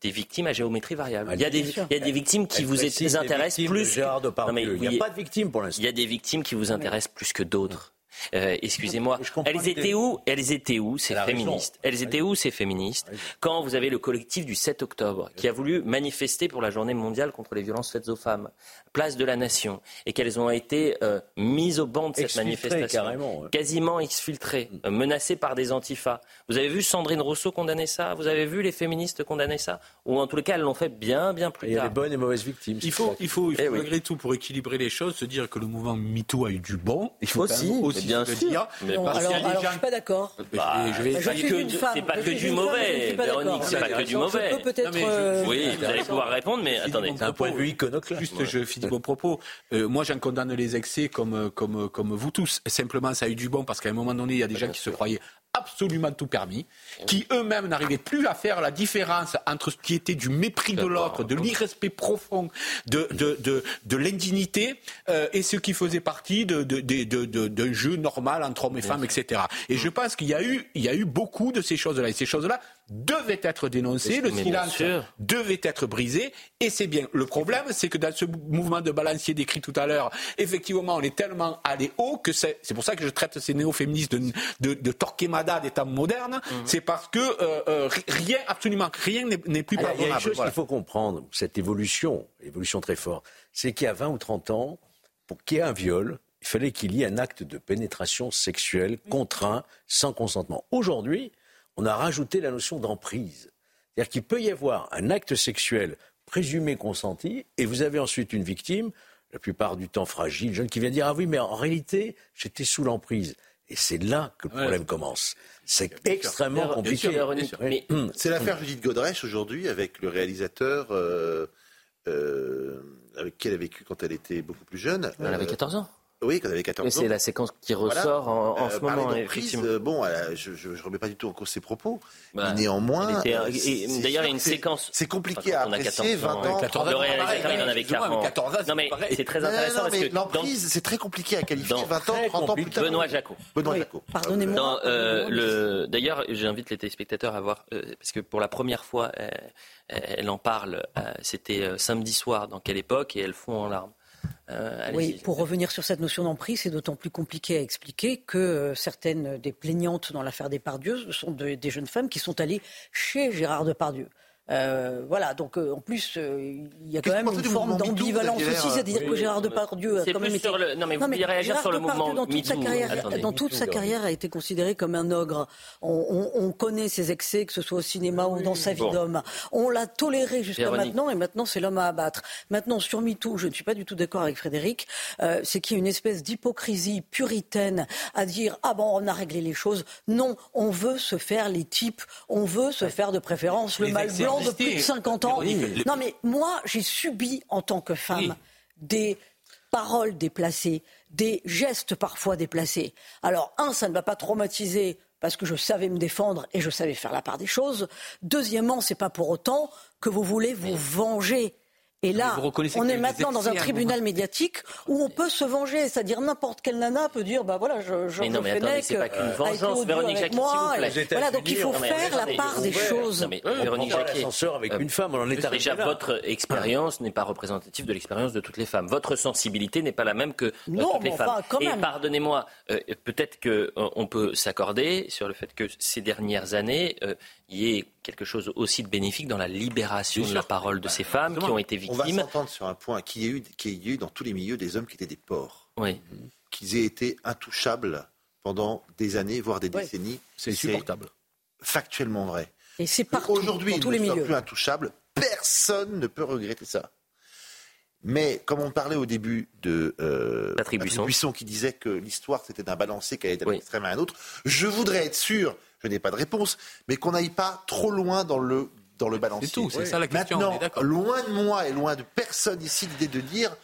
des victimes à géométrie variable. il, y a des, il y a des victimes qui vous intéressent plus. non, mais, il n'y a pas de victimes pour l'instant. Il y a des victimes qui vous intéressent plus que d'autres. Euh, excusez-moi. Elles étaient où? Elles étaient où ces féministes? Elles étaient où ces féministes quand vous avez le collectif du 7 octobre qui a voulu manifester pour la journée mondiale contre les violences faites aux femmes, place de la nation, et qu'elles ont été euh, mises au banc de cette manifestation, quasiment exfiltrées, mm. euh, menacées par des antifas. Vous avez vu Sandrine Rousseau condamner ça? Vous avez vu les féministes condamner ça? Ou en tous les cas, elles l'ont fait bien, bien plus tard. Il y a les bonnes et mauvaises victimes. Il faut, il faut, il faut eh malgré tout, pour équilibrer les choses, se dire que le mouvement MeToo a eu du bon. Il faut aussi bien sûr. Dire, mais alors, alors je suis pas d'accord. Bah, je vais c'est pas que du mauvais, Véronique, c'est pas que du mauvais. Euh, oui, vous allez pouvoir répondre, mais attendez. C'est un point de vue iconoclaste. Juste, je finis mon propos. Euh, moi, j'en condamne les excès comme, comme, comme vous tous. Simplement, ça a eu du bon parce qu'à un moment donné, il y a des gens qui se croyaient absolument tout permis, qui eux-mêmes n'arrivaient plus à faire la différence entre ce qui était du mépris de l'autre, de l'irrespect profond, de, de, de, de l'indignité, euh, et ce qui faisait partie d'un de, de, jeu normal entre hommes et femmes, etc. Et je pense qu'il y, a eu, il y a eu beaucoup de ces choses-là. Et ces choses-là devait être dénoncé, le silence devait être brisé, et c'est bien. Le problème, c'est que dans ce mouvement de balancier décrit tout à l'heure, effectivement, on est tellement allé haut que c'est, pour ça que je traite ces néo-féministes de, de, de Torquemada des temps modernes, mhm. c'est parce que euh, euh, rien, absolument rien n'est plus pardonnable. Il y a une chose qu'il faut comprendre, cette évolution, évolution très forte, c'est qu'il y a 20 ou 30 ans, pour qu'il y ait un viol, il fallait qu'il y ait un acte de pénétration sexuelle contraint, sans consentement. Aujourd'hui, on a rajouté la notion d'emprise. C'est-à-dire qu'il peut y avoir un acte sexuel présumé consenti, et vous avez ensuite une victime, la plupart du temps fragile, jeune, qui vient dire Ah oui, mais en réalité, j'étais sous l'emprise. Et c'est là que le problème commence. C'est extrêmement compliqué. C'est l'affaire Judith Godrèche aujourd'hui avec le réalisateur euh, euh, avec qui elle a vécu quand elle était beaucoup plus jeune. Elle avait 14 ans. Oui, quand elle avait 14 ans. C'est la séquence qui ressort en, en euh, ce moment. Euh, bon, je ne remets pas du tout en cause ses propos. Bah, mais néanmoins. D'ailleurs, il y a une séquence. C'est compliqué à apprécier. 20 ans. 14 le réalisateur, il en avait 40. 14 ans, non, mais c'est très intéressant. parce que l'emprise, c'est très compliqué à qualifier. 20 ans, 30 ans plus tard. Benoît Jacot. Benoît Jacot. Pardonnez-moi. Euh, d'ailleurs, j'invite les téléspectateurs à voir, parce que pour la première fois, elle en parle. C'était samedi soir, dans quelle époque, et elles font en larmes. Euh, oui, pour revenir sur cette notion d'emprise, c'est d'autant plus compliqué à expliquer que euh, certaines des plaignantes dans l'affaire des Pardieu sont des jeunes femmes qui sont allées chez Gérard Depardieu. Euh, voilà, donc euh, en plus, euh, il y a quand même une forme d'ambivalence aussi, c'est-à-dire que Gérard Depardieu a quand même été... Le... Non, mais vous non, réagir sur le mouvement dans toute, sa carrière, dans toute sa carrière, a été considéré comme un ogre. On, on, on, connaît ses excès, que ce soit au cinéma ou dans sa vie d'homme. On l'a toléré jusqu'à maintenant, et maintenant c'est l'homme à abattre. Maintenant, sur MeToo, je ne suis pas du tout d'accord avec Frédéric, euh, c'est qu'il y a une espèce d'hypocrisie puritaine à dire ah bon, on a réglé les choses. Non, on veut se faire les types, on veut se faire de préférence le mal blanc de plus de 50 ans. Non, mais moi, j'ai subi en tant que femme des paroles déplacées, des gestes parfois déplacés. Alors, un, ça ne va pas traumatiser parce que je savais me défendre et je savais faire la part des choses. Deuxièmement, c'est pas pour autant que vous voulez vous venger. Et là, on est maintenant dans un tribunal médiatique où on peut se venger, c'est-à-dire n'importe quelle nana peut dire, bah voilà, je, je mais non, mais attendez, c'est pas qu'une vengeance, Véronique Jacquet, moi. Voilà, donc il faut faire la part des choses. Non, mais Véronique Jacquet, avec une femme, on en est Déjà, votre expérience n'est pas représentative de l'expérience de toutes les femmes. Votre sensibilité n'est pas la même que toutes les femmes. Et pardonnez-moi, peut-être qu'on peut s'accorder sur le fait que ces dernières années, y ait quelque chose aussi de bénéfique dans la libération de la parole de ces femmes qui ont été victimes. On va s'entendre sur un point qu'il y, a eu, y a eu dans tous les milieux des hommes qui étaient des porcs. Oui. Qu'ils aient été intouchables pendant des années, voire des décennies. C'est insupportable. Factuellement vrai. Et c'est partout. Aujourd'hui, ils ne sont milieux. plus intouchables. Personne ne peut regretter ça. Mais comme on parlait au début de euh, Patrick, Buisson. qui disait que l'histoire c'était d'un balancier qui allait d'un extrême à un autre, je voudrais être sûr je n'ai pas de réponse, mais qu'on n'aille pas trop loin dans le, dans le balancier. C'est tout, c'est ça la question. Maintenant, loin de moi et loin de personne ici l'idée de dire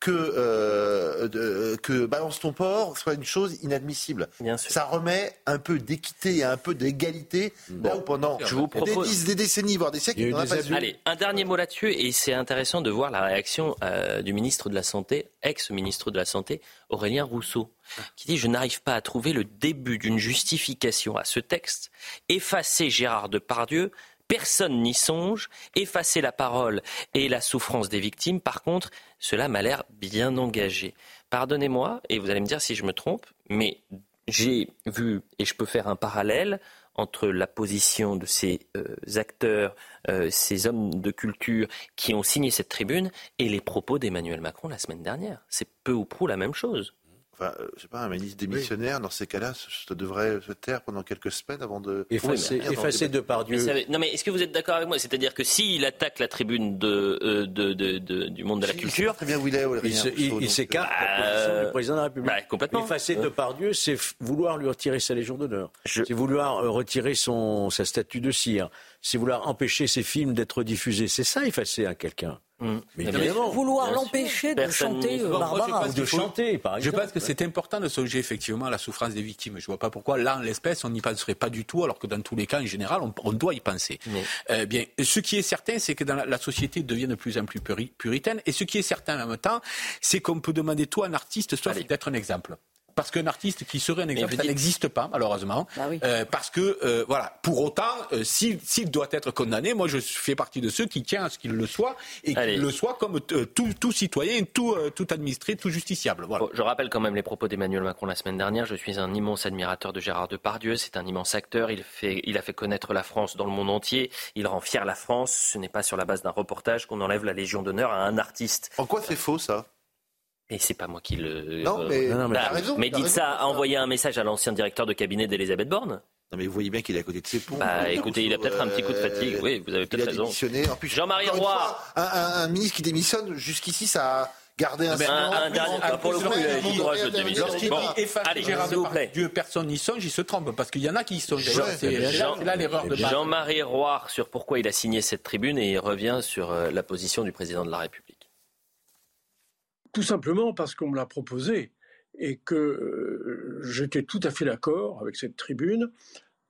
que, euh, que balance ton port soit une chose inadmissible. Ça remet un peu d'équité et un peu d'égalité là où pendant je vous propose... des, des, décennies, voire des siècles, on pas Allez, un dernier mot là-dessus, et c'est intéressant de voir la réaction euh, du ministre de la Santé, ex-ministre de la Santé, Aurélien Rousseau, qui dit Je n'arrive pas à trouver le début d'une justification à ce texte. Effacer Gérard Depardieu personne n'y songe. Effacer la parole et la souffrance des victimes, par contre, cela m'a l'air bien engagé. Pardonnez-moi, et vous allez me dire si je me trompe, mais j'ai vu, et je peux faire un parallèle entre la position de ces euh, acteurs, euh, ces hommes de culture qui ont signé cette tribune et les propos d'Emmanuel Macron la semaine dernière. C'est peu ou prou la même chose. Enfin, euh, je sais pas, un ministre démissionnaire, dans ces cas-là, ça devrait se taire pendant quelques semaines avant de... Effacer, oui, effacer de par Dieu. non, mais est-ce que vous êtes d'accord avec moi? C'est-à-dire que s'il attaque la tribune de, euh, de, de, de, du monde de la culture... Très bien où il est, Il s'écarte euh, du président de la République. Bah, complètement. Effacer de par Dieu, c'est vouloir lui retirer sa Légion d'honneur. C'est vouloir retirer son, sa statue de cire. C'est vouloir empêcher ses films d'être diffusés. C'est ça, effacer à quelqu'un. Mmh. Mais vouloir l'empêcher de chanter euh, Barbara. Ou de chanter, par exemple. Je pense que c'est important de songer effectivement à la souffrance des victimes. Je ne vois pas pourquoi, là, en l'espèce, on n'y penserait pas du tout, alors que dans tous les cas, en général, on, doit y penser. Euh, bien, ce qui est certain, c'est que dans la, société devient de plus en plus puritaine. Et ce qui est certain en même temps, c'est qu'on peut demander tout à un artiste, sauf d'être un exemple parce qu'un artiste qui serait un exemple, ça n'existe pas malheureusement. Bah euh, parce que euh, voilà, pour autant, euh, s'il doit être condamné, moi je fais partie de ceux qui tiennent à ce qu'il le soit et qu'il le soit comme tout, citoyen, tout, tout administré, tout justiciable. Voilà. je rappelle quand même les propos d'Emmanuel Macron la semaine dernière. Je suis un immense admirateur de Gérard Depardieu. C'est un immense acteur. Il, fait, il a fait connaître la France dans le monde entier. Il rend fier la France. Ce n'est pas sur la base d'un reportage qu'on enlève la Légion d'honneur à un artiste. En quoi c'est faux ça? Et c'est pas moi qui le. Non, mais, non, mais, raison, mais dites ça, envoyer un message à l'ancien directeur de cabinet d'Elisabeth Borne. Non, mais vous voyez bien qu'il est à côté de ses ponts. Bah, écoutez, il a peut-être un petit coup de fatigue. Euh, oui, vous avez peut-être raison. Jean-Marie Roy. un, un, ministre qui démissionne, jusqu'ici, ça a gardé un. Mais un, un dernier, pour le coup, il courage de démissionner. Bon, allez, Gérard Dieu, personne n'y songe, il se trompe, parce qu'il y en a qui y songent. C'est là l'erreur de Jean-Marie Roy sur pourquoi il a signé cette tribune et il revient sur euh, la position du président de la République. Tout simplement parce qu'on me l'a proposé et que euh, j'étais tout à fait d'accord avec cette tribune,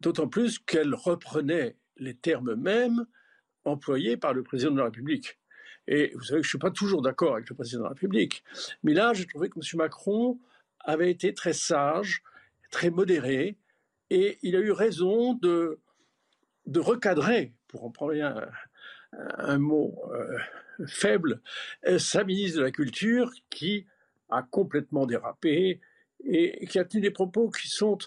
d'autant plus qu'elle reprenait les termes mêmes employés par le président de la République. Et vous savez que je ne suis pas toujours d'accord avec le président de la République. Mais là, j'ai trouvé que M. Macron avait été très sage, très modéré, et il a eu raison de, de recadrer, pour en prendre un, un mot euh, faible, euh, sa ministre de la Culture qui a complètement dérapé et qui a tenu des propos qui sont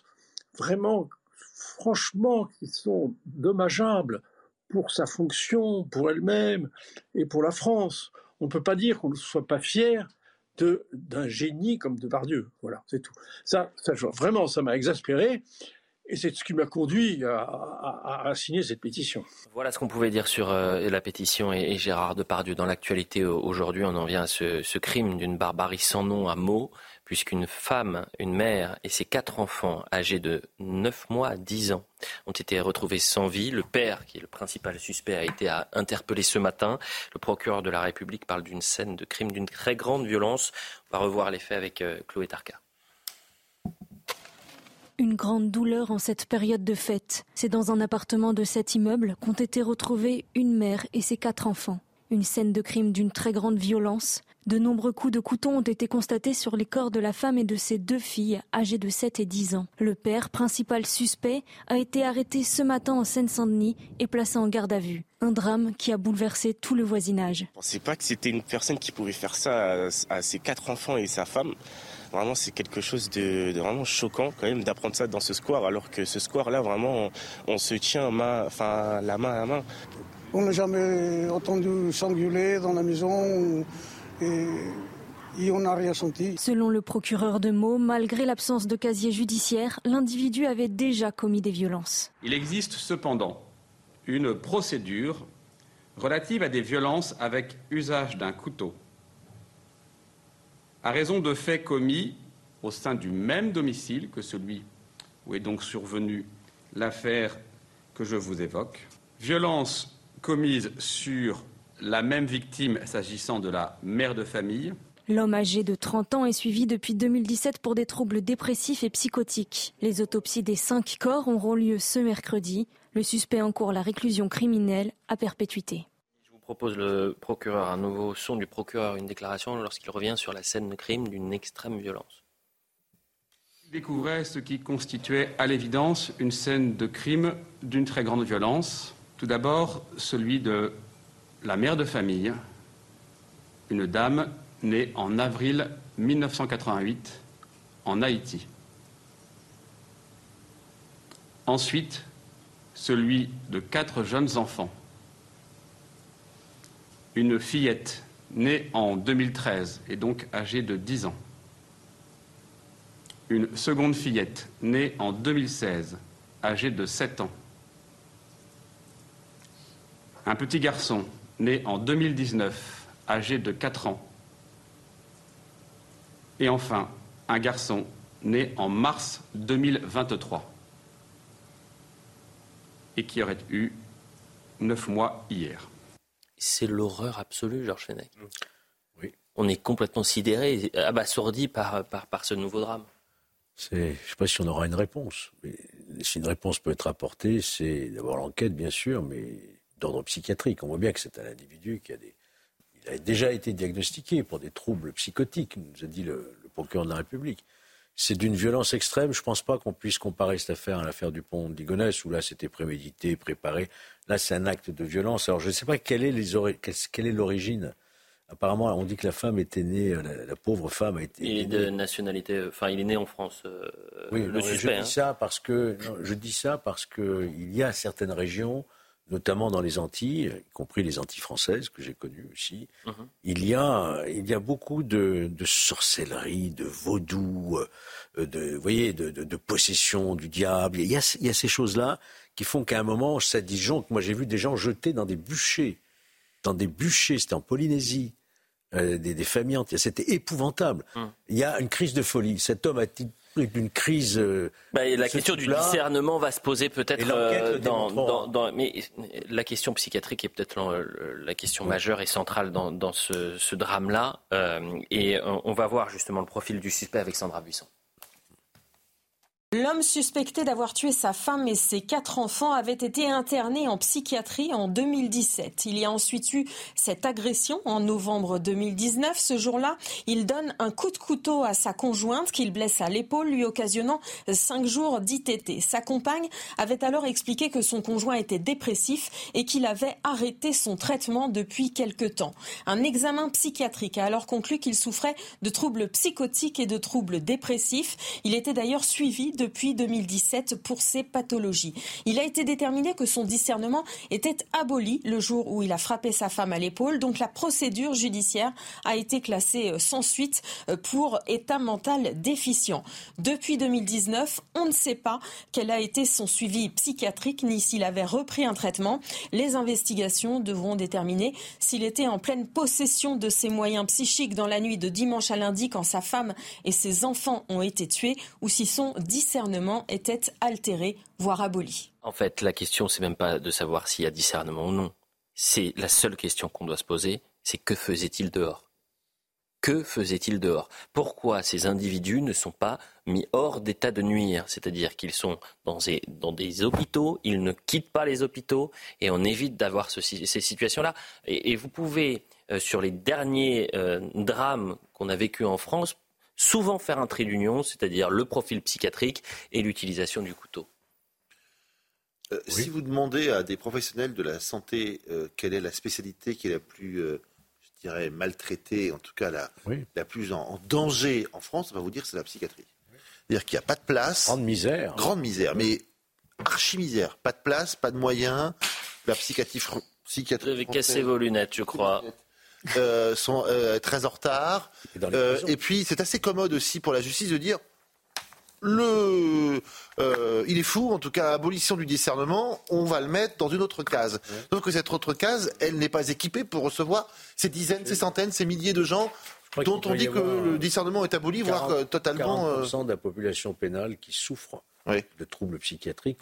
vraiment, franchement, qui sont dommageables pour sa fonction, pour elle-même et pour la France. On ne peut pas dire qu'on ne soit pas fier d'un génie comme Depardieu. Voilà, c'est tout. Ça, ça, vraiment, ça m'a exaspéré. Et c'est ce qui m'a conduit à, signer cette pétition. Voilà ce qu'on pouvait dire sur euh, la pétition et, Gérard Depardieu. Dans l'actualité aujourd'hui, on en vient à ce, crime d'une barbarie sans nom à mots, puisqu'une femme, une mère et ses quatre enfants âgés de 9 mois à 10 ans ont été retrouvés sans vie. Le père, qui est le principal suspect, a été interpellé ce matin. Le procureur de la République parle d'une scène de crime d'une très grande violence. On va revoir les faits avec euh, Chloé Tarka. Une grande douleur en cette période de fête. C'est dans un appartement de cet immeuble qu'ont été retrouvés une mère et ses quatre enfants. Une scène de crime d'une très grande violence. De nombreux coups de couteau ont été constatés sur les corps de la femme et de ses deux filles, âgées de 7 et 10 ans. Le père, principal suspect, a été arrêté ce matin en Seine-Saint-Denis et placé en garde à vue. Un drame qui a bouleversé tout le voisinage. Je ne pensais pas que c'était une personne qui pouvait faire ça à ses quatre enfants et sa femme. Vraiment, c'est quelque chose de, vraiment choquant quand même d'apprendre ça dans ce square, alors que ce square-là, vraiment, on, se tient main, enfin, la main à la main. On n'a jamais entendu s'engueuler dans la maison et, et on n'a rien senti. Selon le procureur de Meaux, malgré l'absence de casier judiciaire, l'individu avait déjà commis des violences. Il existe cependant une procédure relative à des violences avec usage d'un couteau à raison de faits commis au sein du même domicile que celui où est donc survenue l'affaire que je vous évoque. Violence commise sur la même victime s'agissant de la mère de famille. L'homme âgé de 30 ans est suivi depuis 2017 pour des troubles dépressifs et psychotiques. Les autopsies des cinq corps auront lieu ce mercredi. Le suspect encourt la réclusion criminelle à perpétuité propose le procureur, un nouveau son du procureur, une déclaration lorsqu'il revient sur la scène de crime d'une extrême violence. Il découvrait ce qui constituait à l'évidence une scène de crime d'une très grande violence. Tout d'abord, celui de la mère de famille, une dame née en avril 1988 en Haïti. Ensuite, celui de quatre jeunes enfants une fillette née en 2013 et donc âgée de 10 ans. Une seconde fillette née en 2016, âgée de 7 ans. Un petit garçon né en 2019, âgé de 4 ans. Et enfin, un garçon né en mars 2023 et qui aurait eu 9 mois hier c'est l'horreur absolue, Georges Fenech. Oui. On est complètement sidéré, abasourdi par, par, par ce nouveau drame. Je ne sais pas si on aura une réponse. Mais si une réponse peut être apportée, c'est d'avoir l'enquête, bien sûr, mais d'ordre psychiatrique. On voit bien que c'est un individu qui a des. Il a déjà été diagnostiqué pour des troubles psychotiques, nous a dit le, le procureur de la République c'est d'une violence extrême. Je ne pense pas qu'on puisse comparer cette affaire à l'affaire du pont d'Igonès, où là c'était prémédité, préparé. Là, c'est un acte de violence. Alors, je ne sais pas quelle est l'origine. Apparemment, on dit que la femme était née, euh, la, pauvre femme a été. Il est de nationalité, enfin, il est né en France. Euh, oui, le suspect, je dis hein. ça parce que je dis ça parce que il y a certaines régions notamment dans les Antilles, y compris les Antilles françaises que j'ai connues aussi, mhm. il, y a, il y a beaucoup de, sorcellerie, de vaudou, euh, de, voyez, de, possession du diable. Il y a, il y a ces choses-là qui font qu'à un moment, ça disjonque. Moi, j'ai vu des gens jetés dans des bûchers, dans des bûchers, c'était en Polynésie. Euh, des, familles entières. C'était épouvantable. Hum. Il y a une crise de folie. Cet homme a-t-il d'une crise. Euh, bah, la question du discernement va se poser peut-être euh, dans, Mais la question psychiatrique est peut-être la, question majeure et centrale dans, ce, drame-là. Euh, et on va voir justement le profil du suspect avec Sandra Buisson. L'homme suspecté d'avoir tué sa femme et ses quatre enfants avait été interné en psychiatrie en 2017. Il y a ensuite eu cette agression en novembre 2019. Ce jour-là, il donne un coup de couteau à sa conjointe qu'il blesse à l'épaule, lui occasionnant cinq jours d'ITT. Sa compagne avait alors expliqué que son conjoint était dépressif et qu'il avait arrêté son traitement depuis quelque temps. Un examen psychiatrique a alors conclu qu'il souffrait de troubles psychotiques et de troubles dépressifs. Il était d'ailleurs suivi depuis 2017 pour ces pathologies. Il a été déterminé que son discernement était aboli le jour où il a frappé sa femme à l'épaule. Donc la procédure judiciaire a été classée euh, sans suite euh, pour état mental déficient. Depuis 2019, on ne sait pas quel a été son suivi psychiatrique ni s'il avait repris un traitement. Les investigations devront déterminer s'il était en pleine possession de ses moyens psychiques dans la nuit de dimanche à lundi quand sa femme et ses enfants ont été tués ou si son discernement discernement était altéré, voire aboli. En fait, la question, c'est même pas de savoir s'il y a discernement ou non. C'est la seule question qu'on doit se poser, c'est que faisait-il dehors? Que faisait-il dehors? Pourquoi ces individus ne sont pas mis hors d'état de nuire? C'est-à-dire qu'ils sont dans des, hôpitaux, ils ne quittent pas les hôpitaux et on évite d'avoir ces situations-là. Et, vous pouvez, euh, sur les derniers euh, drames qu'on a vécus en France, souvent faire un trait d'union, c'est-à-dire le profil psychiatrique et l'utilisation du couteau. Euh, si vous demandez à des professionnels de la santé quelle est la spécialité qui est la plus dirais, maltraitée, en tout cas la, la plus en, danger en France, on va vous dire que c'est la psychiatrie. C'est-à-dire qu'il n'y a pas de place. Grande misère. Grande misère, mais archi-misère. Pas de place, pas de moyens. La psychiatrie, psychiatrie Vous avez cassé vos lunettes, je crois. Euh, sont euh, très en retard. Euh, et puis, c'est assez commode aussi pour la justice de dire le, euh, il est fou, en tout cas, abolition du discernement, on va le mettre dans une autre case. Donc que cette autre case, elle n'est pas équipée pour recevoir ces dizaines, ces centaines, ces milliers de gens dont on dit que le discernement est aboli, voire totalement. 40% euh, de la population pénale qui souffre de troubles psychiatriques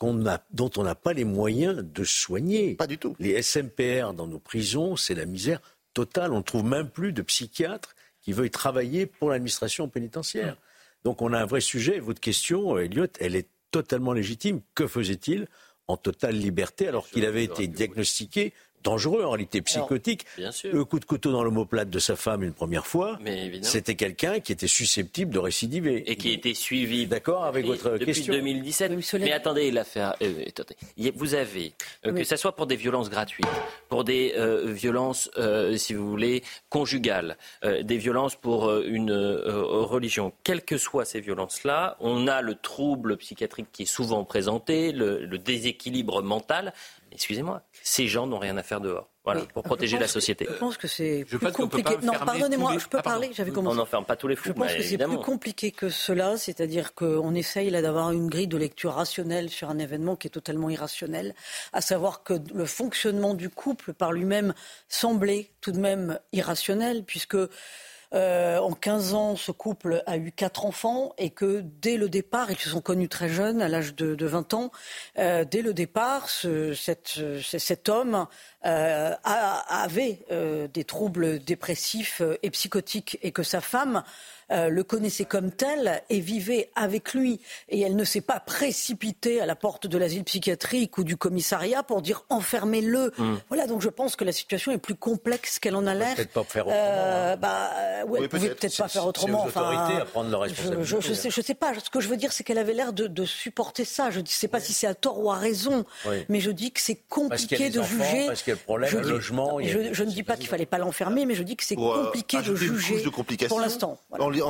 dont on n'a pas les moyens de soigner. Pas du tout. Les SMPR dans nos prisons, c'est la misère totale. On ne trouve même plus de psychiatres qui veuillent travailler pour l'administration pénitentiaire. Donc on a un vrai sujet. Votre question, Elliot, elle est totalement légitime. Que faisait-il en totale liberté alors qu'il avait été diagnostiqué dangereux en réalité, psychotique. Le coup de couteau dans l'omoplate de sa femme une première fois, c'était quelqu'un qui était susceptible de récidiver. Et qui était suivi. D'accord avec votre depuis question. 2017. Mais attendez, l'affaire. Euh, vous avez, euh, que ce soit pour des violences gratuites, pour des euh, violences, si vous voulez, conjugales, des violences pour une religion, quelles que soient ces violences-là, on a le trouble psychiatrique qui est souvent présenté, le déséquilibre mental excusez-moi, ces gens n'ont rien à faire dehors. Voilà, pour protéger la société. Je pense que c'est plus compliqué. Non, pardonnez-moi, je peux ah, parler. J'avais commencé. On n'enferme pas tous les fous. Je pense que c'est plus compliqué que cela, c'est-à-dire qu'on essaye là d'avoir une grille de lecture rationnelle sur un événement qui est totalement irrationnel, à savoir que le fonctionnement du couple par lui-même semblait tout de même irrationnel, puisque euh, en 15 ans, ce couple a eu quatre enfants et que dès le départ, ils se sont connus très jeunes, à l'âge de, 20 ans, euh, dès le départ, cet homme euh, avait des troubles dépressifs et psychotiques et que sa femme euh, le connaissait comme tel et vivait avec lui. Et elle ne s'est pas précipitée à la porte de l'asile psychiatrique ou du commissariat pour dire enfermez-le. Hmm. Voilà, donc je pense que la situation est plus complexe qu'elle en a l'air. Peut-être pas faire autrement. Euh, hein. bah, ouais, pouvez peut-être pas faire autrement. Enfin, à prendre leur responsabilité. Je, je, sais, je sais pas. Ce que je veux dire, c'est qu'elle avait l'air de, de, supporter ça. Je ne sais pas si c'est à tort ou à raison, mais je dis que c'est compliqué de juger. Je, ne dis pas qu'il fallait pas l'enfermer, mais je dis que c'est compliqué de juger pour l'instant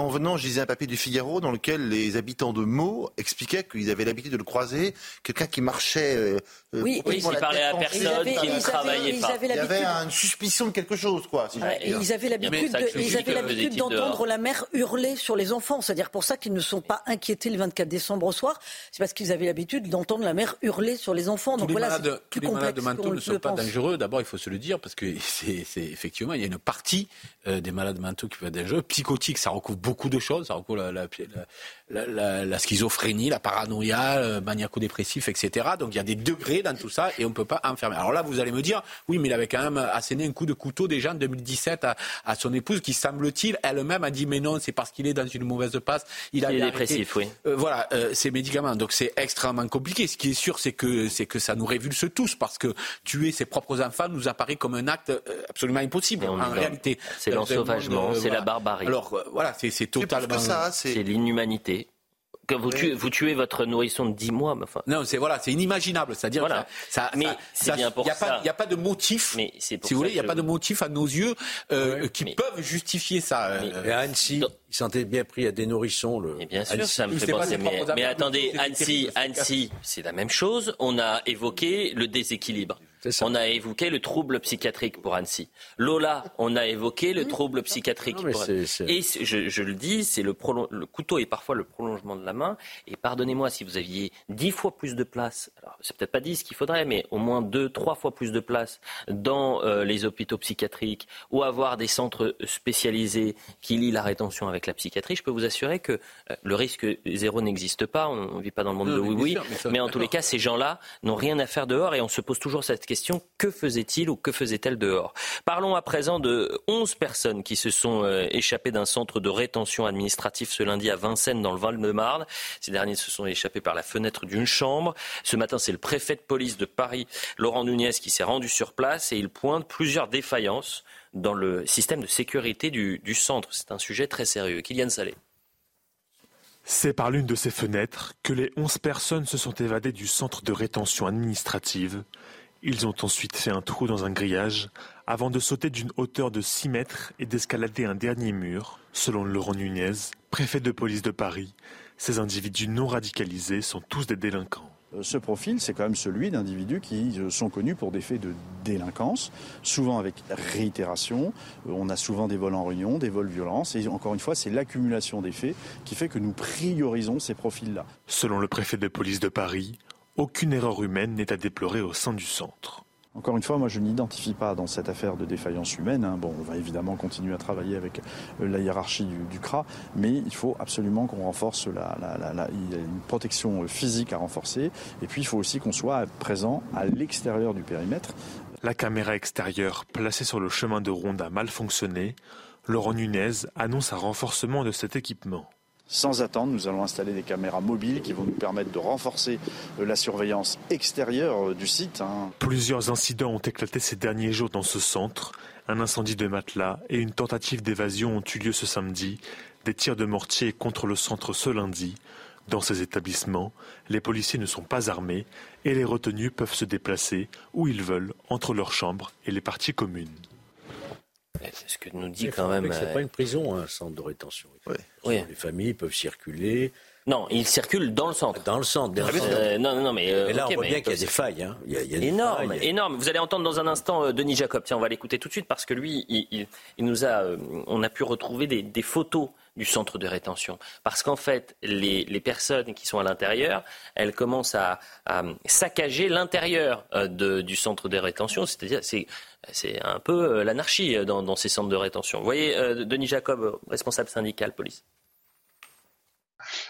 en venant, je lisais un papier du Figaro dans lequel les habitants de Meaux expliquaient qu'ils avaient l'habitude de le croiser, quelqu'un qui marchait. Euh, euh oui, oui il parlait à personne, qui ne travaillait pas. Il y avait une suspicion de quelque chose, quoi. et ils avaient l'habitude d'entendre la mère hurler sur les enfants. C'est-à-dire pour ça qu'ils ne sont pas inquiétés le 24 décembre au soir. C'est parce qu'ils avaient l'habitude d'entendre la mère hurler sur les enfants. Donc tous les malades, tous les malades de mentaux ne sont pas dangereux. D'abord, il faut se le dire parce que c'est effectivement il y a une partie euh, des malades mentaux qui peuvent être dangereux. Psychotiques, ça recouvre beaucoup de choses. Ça recouvre la, la, la, la schizophrénie, la paranoïa, le maniaco-dépressif, etc. Donc il y a des degrés dans tout ça et on ne peut pas enfermer. Alors là, vous allez me dire, oui, mais il avait quand même asséné un coup de couteau déjà en 2017 à, à son épouse qui, semble-t-il, elle-même a dit, mais non, c'est parce qu'il est dans une mauvaise passe. Il, a est dépressif, oui. Euh, voilà, euh, ces médicaments. Donc c'est extrêmement compliqué. Ce qui est sûr, c'est que, c'est que ça nous révulse tous parce que tuer ses propres enfants nous apparaît comme un acte euh, absolument impossible en réalité. C'est l'ensauvagement, c'est la barbarie. Alors voilà, c'est totalement. C'est l'inhumanité vous, tuez, vous tuez votre nourrisson de 10 mois. enfin... Non, c'est voilà, c'est inimaginable. C'est-à-dire voilà. ça, mais c'est bien pour y a ça. Il n'y a pas de motif. Mais si vous voulez, il n'y a pas de motif à nos yeux euh, qui peuvent justifier ça. Mais, euh, Annecy, il s'était bien pris à des nourrissons. Le... Mais bien sûr, ça me fait penser. Mais, mais attendez, Annecy, Annecy, c'est la même chose. On a évoqué le déséquilibre. On a évoqué le trouble psychiatrique pour Annecy. Lola, on a évoqué le trouble psychiatrique pour Annecy. Et je, le dis, c'est le, le, couteau est parfois le prolongement de la main. Et pardonnez-moi, si vous aviez dix fois plus de place, alors c'est peut-être pas dix qu'il faudrait, mais au moins deux, trois fois plus de place dans euh, les hôpitaux psychiatriques ou avoir des centres spécialisés qui lient la rétention avec la psychiatrie, je peux vous assurer que euh, le risque zéro n'existe pas. On ne vit pas dans le monde de oui-oui. Mais, mais en tous les cas, ces gens-là n'ont rien à faire dehors et on se pose toujours cette que faisait-il ou que faisait-elle dehors? Parlons à présent de 11 personnes qui se sont euh, échappées d'un centre de rétention administratif ce lundi à Vincennes dans le Val-de-Marne. Ces derniers se sont échappés par la fenêtre d'une chambre. Ce matin, c'est le préfet de police de Paris, Laurent Nunez, qui s'est rendu sur place et il pointe plusieurs défaillances dans le système de sécurité du, centre. C'est un sujet très sérieux. Kylian Salé. C'est par l'une de ces fenêtres que les 11 personnes se sont évadées du centre de rétention administrative. Ils ont ensuite fait un trou dans un grillage avant de sauter d'une hauteur de 6 mètres et d'escalader un dernier mur. Selon Laurent Nunez, préfet de police de Paris, ces individus non radicalisés sont tous des délinquants. Euh, ce profil, c'est quand même celui d'individus qui euh, sont connus pour des faits de délinquance, souvent avec réitération. Euh, on a souvent des vols en réunion, des vols violences. Et encore une fois, c'est l'accumulation des faits qui fait que nous priorisons ces profils-là. Selon le préfet de police de Paris, aucune erreur humaine n'est à déplorer au sein du centre. Encore une fois, moi je n'identifie pas dans cette affaire de défaillance humaine. Hein. Bon, on va évidemment continuer à travailler avec euh, la hiérarchie du, CRA, mais il faut absolument qu'on renforce la, il y a une protection physique à renforcer, et puis il faut aussi qu'on soit présent à l'extérieur du périmètre. La caméra extérieure placée sur le chemin de ronde a mal fonctionné. Laurent Nunez annonce un renforcement de cet équipement. Sans attendre, nous allons installer des caméras mobiles qui vont nous permettre de renforcer euh, la surveillance extérieure euh, du site. Hein. Plusieurs incidents ont éclaté ces derniers jours dans ce centre. Un incendie de matelas et une tentative d'évasion ont eu lieu ce samedi. Des tirs de mortier contre le centre ce lundi. Dans ces établissements, les policiers ne sont pas armés et les retenus peuvent se déplacer où ils veulent entre leurs chambres et les parties communes. C'est ce que nous dit quand même. C'est pas euh, une prison, un centre de rétention. Oui. Les familles peuvent circuler. Non, ils circulent dans le centre. Dans le centre, bien sûr. Euh, non, non, mais. Euh, là, on voit bien qu'il y a des failles. Hein. Il y a, il y a énorme, énorme. Vous allez entendre dans un instant Denis Jacob. Tiens, on va l'écouter tout de suite parce que lui, il, il, nous a, on a pu retrouver des, des photos du centre de rétention. Parce qu'en fait, les, les, personnes qui sont à l'intérieur, elles commencent à, à saccager l'intérieur du centre de rétention. C'est-à-dire, c'est c'est un peu euh, l'anarchie euh, dans, ces centres de rétention. Vous voyez, euh, Denis Jacob, responsable syndical police.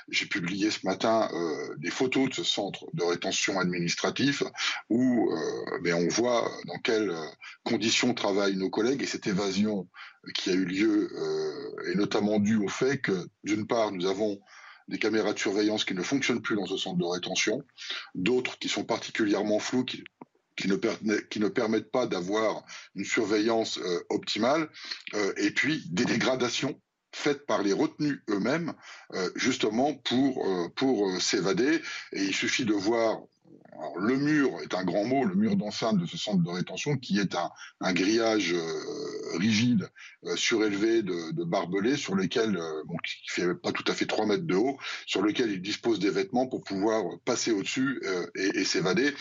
J'ai publié ce matin des photos de ce centre de rétention administratif où on voit dans quelles conditions travaillent nos collègues et cette évasion qui a eu lieu est notamment due au fait que, d'une part, nous avons des caméras de surveillance qui ne fonctionnent plus dans ce centre de rétention, d'autres qui sont particulièrement floues, qui qui ne, permettent pas d'avoir une surveillance euh, optimale, euh, et puis des dégradations faites par les retenus eux-mêmes, euh, justement pour, pour s'évader. Et il suffit de voir le mur est un grand mot, le mur d'enceinte de ce centre de rétention, qui est un, un grillage rigide, surélevé de, barbelés, sur lequel, bon, qui fait pas tout à fait 3 mètres de haut, sur lequel il dispose des vêtements pour pouvoir passer au-dessus et s'évader.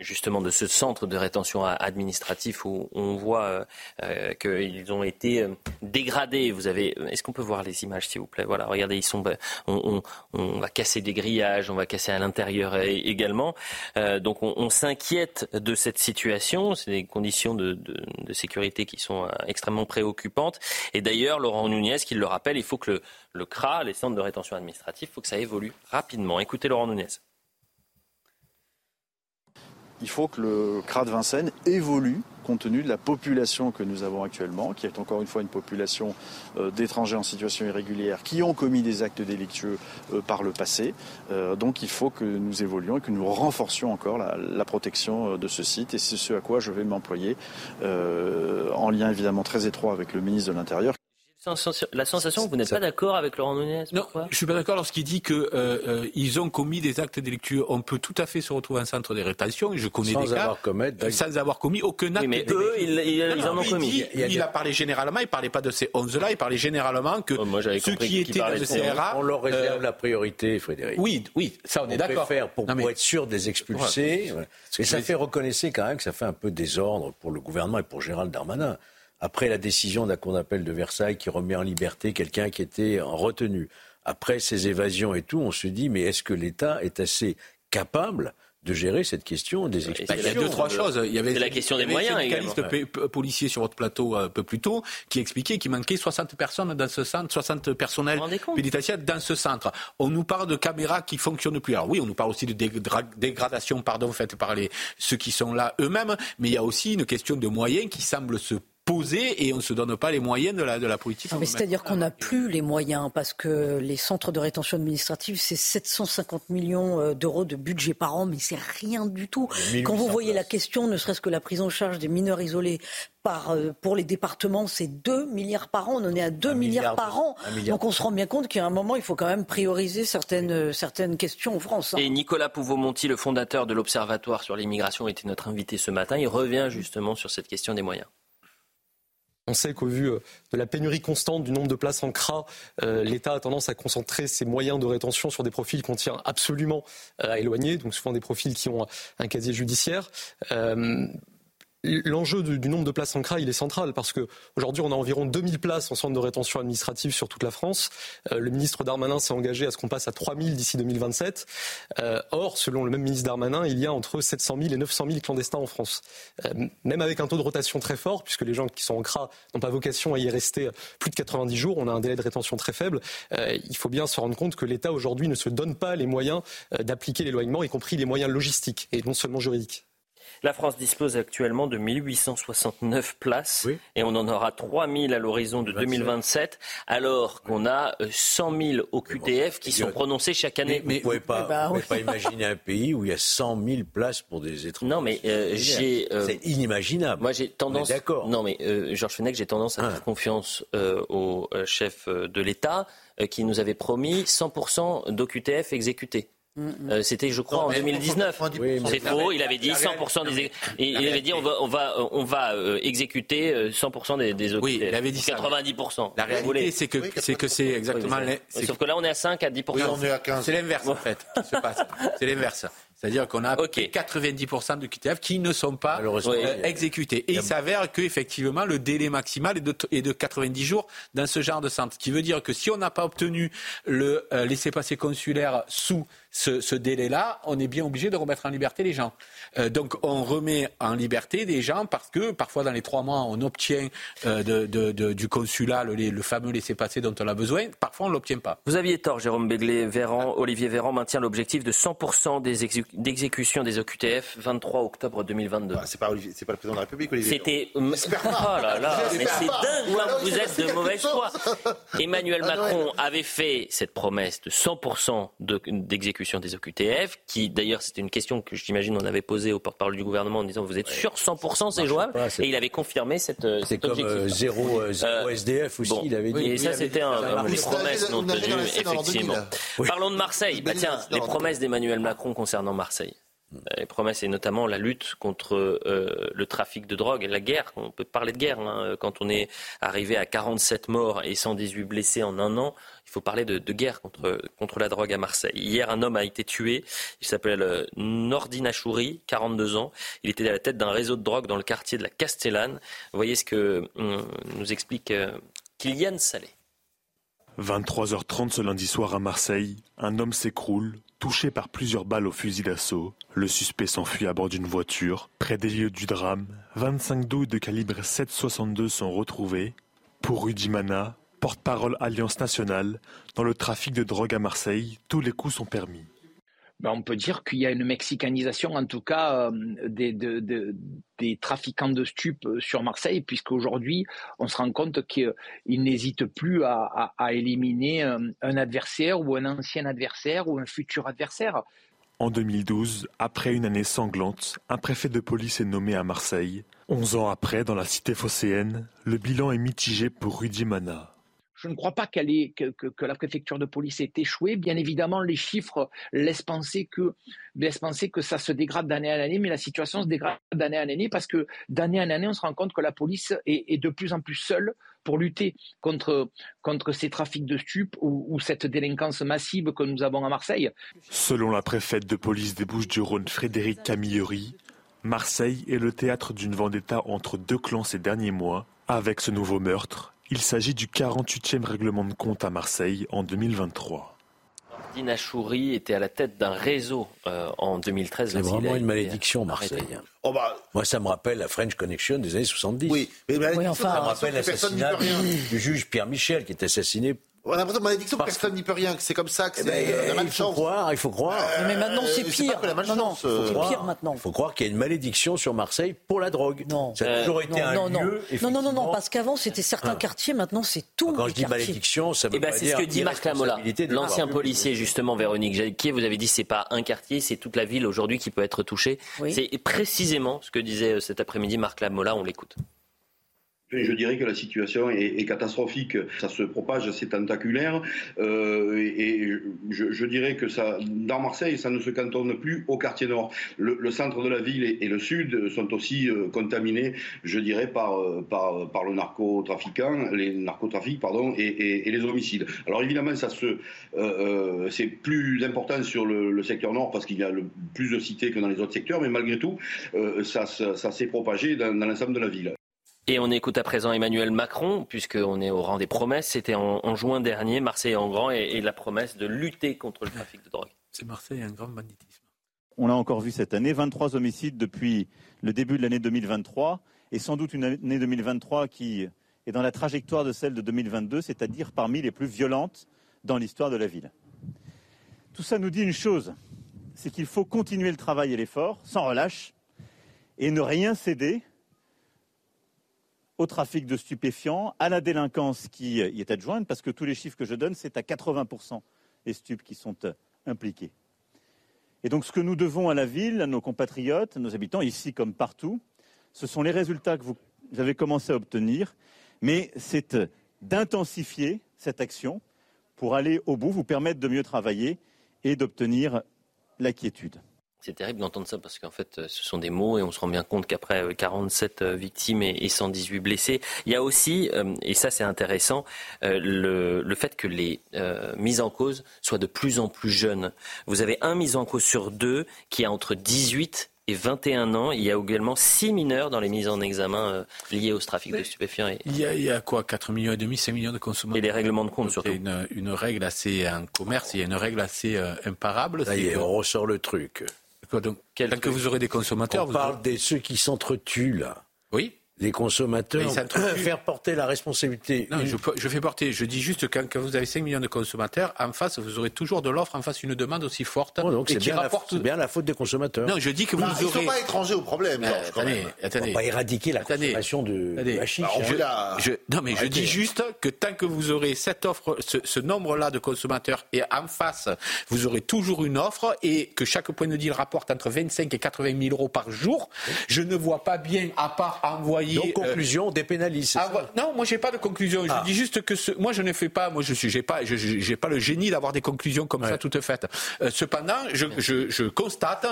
Justement de ce centre de rétention administratif où on voit euh, euh, qu'ils ont été euh, dégradés. Vous avez, est-ce qu'on peut voir les images, s'il vous plaît? Voilà, regardez, ils sont, on, va casser des grillages, on va casser à l'intérieur également. donc on, s'inquiète de cette situation. C'est des conditions de, sécurité qui sont extrêmement préoccupantes. Et d'ailleurs, Laurent Nunez, qui le rappelle, il faut que le, CRA, les centres de rétention administrative, faut que ça évolue rapidement. Écoutez Laurent Nunez il faut que le CRA de Vincennes évolue compte tenu de la population que nous avons actuellement, qui est encore une fois une population euh, d'étrangers en situation irrégulière qui ont commis des actes délictueux euh, par le passé. Euh, donc il faut que nous évoluions et que nous renforcions encore la, la protection de ce site et c'est ce à quoi je vais m'employer en lien évidemment très étroit avec le ministre de l'Intérieur la sensation que vous n'êtes pas d'accord avec Laurent Nunez. Non, je suis pas d'accord lorsqu'il dit que euh, euh, ils ont commis des actes délictueux. On peut tout à fait se retrouver en centre de rétention. Je connais sans des avoir cas sans avoir commis aucun acte. Oui, mais eux, ils, en ont commis. Il, a, parlé généralement. Il parlait pas de ces 11-là. Il parlait généralement que oh, ceux qui étaient dans le CRA. On leur réserve euh, la priorité, Frédéric. Oui, oui, ça on est d'accord. Pour, pour être sûr des expulsés. Et ça fait reconnaître quand même que ça fait un peu désordre pour le gouvernement et pour Gérald Darmanin après la décision de la Cour d'appel de Versailles qui remet en liberté quelqu'un qui était en retenue, après ces évasions et tout, on se dit mais est-ce que l'État est assez capable de gérer cette question des expulsions. Il y a deux, trois choses. Il y avait la question des moyens également. policier sur votre plateau un peu plus tôt qui expliquait qu'il manquait 60 personnes dans ce centre, 60 personnels pénitentiaires dans ce centre. On nous parle de caméras qui fonctionnent plus. Alors oui, on nous parle aussi de dégradation, pardon, faite par les, ceux qui sont là eux-mêmes, mais il y a aussi une question de moyens qui semble se poser et on ne se donne pas les moyens de la, de la politique. C'est-à-dire qu'on n'a plus les moyens parce que les centres de rétention administrative, c'est 750 millions euh, d'euros de budget par an, mais c'est rien du tout. Quand vous voyez la question, ne serait-ce que la prise en charge des mineurs isolés par, euh, pour les départements, c'est 2 milliards par an. On en est à 2 milliards par an. Donc on se rend bien compte qu'à un moment, il faut quand même prioriser certaines, euh, certaines questions en France. Hein. Et Nicolas Pouveau-Monti, le fondateur de l'Observatoire sur l'immigration, était notre invité ce matin. Il revient justement sur cette question des moyens. On sait qu'au vu euh, de la pénurie constante du nombre de places en CRA, euh, l'État a tendance à concentrer ses moyens de rétention sur des profils qu'on tient absolument euh, à éloigner, donc souvent des profils qui ont un casier judiciaire. L'enjeu du, nombre de places en CRA, est central parce que aujourd'hui, on a environ 2000 places en centre de rétention administrative sur toute la France. Euh, le ministre Darmanin s'est engagé à ce qu'on passe à 3000 d'ici 2027. Euh, or, selon le même ministre Darmanin, il y a entre 700 000 et 900 000 clandestins en France. Euh, même avec un taux de rotation très fort, puisque les gens qui sont en CRA n'ont pas vocation à y rester plus de 90 jours, on a un délai de rétention très faible. il faut bien se rendre compte que l'État aujourd'hui ne se donne pas les moyens d'appliquer l'éloignement, y compris les moyens logistiques et non seulement juridiques. La France dispose actuellement de 1869 places et on en aura 3000 à l'horizon de 2027, alors qu'on a 100 euh, 000 au QTF qui sont prononcés chaque année. Mais, vous ne pouvez pas, eh ben, pas imaginer un pays où il y a 100 000 places pour des étrangers. Non, mais euh, j'ai. Euh, c'est inimaginable. Moi, j'ai tendance. D'accord. Non, mais Georges Fenech, j'ai tendance à ah. faire confiance au chef de l'État qui nous avait promis 100% d'OQTF exécutés. Euh, c'était, je crois, en 2019. c'est faux. Il avait dit 100% des. Il avait dit on va, on va, on va euh, exécuter 100% euh, des, des Oui, il avait dit 90%. La réalité, c'est que c'est que c'est exactement. Sauf que là, on est à 5 à 10%. on est à 15. C'est l'inverse en fait. C'est l'inverse. C'est-à-dire qu'on a 90% de QTF qui ne sont pas euh, exécutés. Et il s'avère qu'effectivement, le délai maximal est de, est de 90 jours dans ce genre de centre. Ce qui veut dire que si on n'a pas obtenu le euh, laissez-passer consulaire sous ce, ce délai-là, on est bien obligé de remettre en liberté les gens. Euh, donc on remet en liberté des gens parce que parfois dans les trois mois, on obtient euh, de, de, de, du consulat le, le fameux laissez-passer dont on a besoin. Parfois, on ne l'obtient pas. Vous aviez tort, Jérôme Béglé. Véran, Olivier Véran maintient l'objectif de 100% des exécutions d'exécution des OQTF 23 octobre 2022. Ah, c'est pas, c'est pas le président de la République, Olivier. C'était. Oh là là, mais c'est dingue vous êtes de mauvaise foi. Emmanuel ah Macron avait fait cette promesse de 100% d'exécution des OQTF, qui d'ailleurs c'était une question que j'imagine on avait posée au porte-parole du gouvernement en disant vous êtes sûr 100% c'est jouable Et il avait confirmé cette, euh, objectif. Comme, euh, zéro, euh, zéro SDF aussi, il avait dit. Et ça c'était un, une promesse non tenue, effectivement. Parlons de Marseille. Bah, tiens, les promesses d'Emmanuel Macron concernant Marseille. Les promesses et notamment la lutte contre euh, le trafic de drogue la guerre. On peut parler de guerre hein. quand on est arrivé à 47 morts et 118 blessés en un an. Il faut parler de, guerre contre, contre la drogue à Marseille. Hier, un homme a été tué. Il s'appelle euh, Nordin Achouri, 42 ans. Il était à la tête d'un réseau de drogue dans le quartier de la Castellane. Vous voyez ce que euh, nous explique Kylian Salé. 23h30 ce lundi soir à Marseille, un homme s'écroule, touché par plusieurs balles au fusil d'assaut. Le suspect s'enfuit à bord d'une voiture. Près des lieux du drame, 25 douilles de calibre 7,62 sont retrouvées. Pour Rudy Mana, porte-parole Alliance nationale, dans le trafic de drogue à Marseille, tous les coups sont permis. Ben, on peut dire qu'il y a une mexicanisation, en tout cas, euh, des, trafiquants de stupes euh, sur Marseille, puisqu'aujourd'hui, on se rend compte qu'ils n'hésitent plus à, éliminer un, euh, un, adversaire ou un ancien adversaire ou un futur adversaire. En 2012, après une année sanglante, un préfet de police est nommé à Marseille. Onze ans après, dans la cité phocéenne, le bilan est mitigé pour Rudy Mana. Je ne crois pas que, la préfecture de police ait échoué. Bien évidemment, les chiffres laissent penser que, ça se dégrade d'année en année, mais la situation se dégrade d'année en année parce que d'année en année, on se rend compte que la police est, de plus en plus seule pour lutter contre, contre ces trafics de stupes ou, ou, cette délinquance massive que nous avons à Marseille. Selon la préfète de police des Bouches-du-Rhône, Frédéric Camilleri, Marseille est le théâtre d'une vendetta entre deux clans ces derniers mois. Avec ce nouveau meurtre, il s'agit du 48e règlement de compte à Marseille en 2023. Dina Chouri était à la tête d'un réseau euh, en 2013. C'est vraiment une malédiction, Marseille. Oh bah... Moi, ça me rappelle la French Connection des années 70. Oui, mais enfin, ça me rappelle l'assassinat du juge Pierre Michel qui est assassiné on a l'impression que malédiction, Parce personne n'y peut rien, que c'est comme ça, que eh c'est ben, la Il faut croire, il faut croire. mais maintenant c'est pire. non, non, c'est pire maintenant. Il faut croire qu'il y a une malédiction sur Marseille pour la drogue. Non. Ça a toujours été un non, lieu. Non, non, non, non, parce qu'avant c'était certains ah. quartiers, maintenant c'est tout. Quand je dis malédiction, ça veut eh ben, pas dire. C'est ce que dit Marc Lamola, l'ancien policier justement, Véronique Jacquier. Vous avez dit c'est pas un quartier, c'est toute la ville aujourd'hui qui peut être touchée. C'est précisément ce que disait euh, cet après-midi Marc Lamola. On l'écoute. Je dirais que la situation est, catastrophique. Ça se propage, c'est tentaculaire. Euh, et je, dirais que ça, dans Marseille, ça ne se cantonne plus au quartier nord. Le, centre de la ville et, le sud sont aussi euh, contaminés, je dirais, par, par, par le narcotrafiquant, les narcotrafics, pardon, et, les homicides. Alors évidemment, ça se, euh, c'est plus important sur le, secteur nord parce qu'il y a le, plus de cités que dans les autres secteurs, mais malgré tout, ça, ça, s'est propagé dans l'ensemble de la ville. Et on écoute à présent Emmanuel Macron, puisqu'on est au rang des promesses. C'était en, juin dernier, Marseille en grand, et, la promesse de lutter contre le trafic de drogue. C'est Marseille, un grand banditisme. On l'a encore vu cette année, 23 homicides depuis le début de l'année 2023, et sans doute une année 2023 qui est dans la trajectoire de celle de 2022, c'est-à-dire parmi les plus violentes dans l'histoire de la ville. Tout ça nous dit une chose, c'est qu'il faut continuer le travail et l'effort, sans relâche, et ne rien céder au trafic de stupéfiants, à la délinquance qui y est adjointe, parce que tous les chiffres que je donne, c'est à 80% les stupes qui sont euh, impliqués. Et donc ce que nous devons à la ville, à nos compatriotes, à nos habitants, ici comme partout, ce sont les résultats que vous avez commencé à obtenir, mais c'est euh, d'intensifier cette action pour aller au bout, vous permettre de mieux travailler et d'obtenir la quiétude. C'est terrible d'entendre ça parce qu'en fait, euh, ce sont des mots et on se rend bien compte qu'après 47 euh, euh, victimes et 118 blessés, il y a aussi, et ça c'est intéressant, le, fait que les mises en cause soient de plus en plus jeunes. Vous avez un mis en cause sur deux qui a entre 18 et 21 ans. Il y a également 6 mineurs dans les mises en examen liées au trafic de stupéfiants. Il, y a, il, y a, quoi 4 millions et demi, 5 millions de consommateurs Et les règlements de compte surtout. Il y a une, règle assez, un commerce, il y a une règle assez imparable. Ça y est, on ressort le truc donc, que vous aurez des consommateurs. On parle de ceux qui s'entretuent là. Oui les consommateurs faire porter la responsabilité. Non, je, fais porter. Je dis juste que quand vous avez 5 millions de consommateurs, en face, vous aurez toujours de l'offre, en face, une demande aussi forte. Oh, donc c'est bien, bien, la faute des consommateurs. Non, je dis que vous bah, aurez. Ils ne sont pas étrangers au problème. Euh, attendez, attendez. On va pas éradiquer la consommation de, chiche. Bah, je, non, mais je dis juste que tant que vous aurez cette offre, ce, nombre-là de consommateurs, et en face, vous aurez toujours une offre, et que chaque point de deal rapporte entre 25 et 80 000 euros par jour, je ne vois pas bien, à part envoyer. Donc, conclusion, dépénalise. Ah, non, moi j'ai pas de conclusion. Je ah. dis juste que ce, moi je ne fais pas, moi je suis, j'ai pas, j'ai pas le génie d'avoir des conclusions comme ça toutes faites. Euh, cependant, je, je, je constate,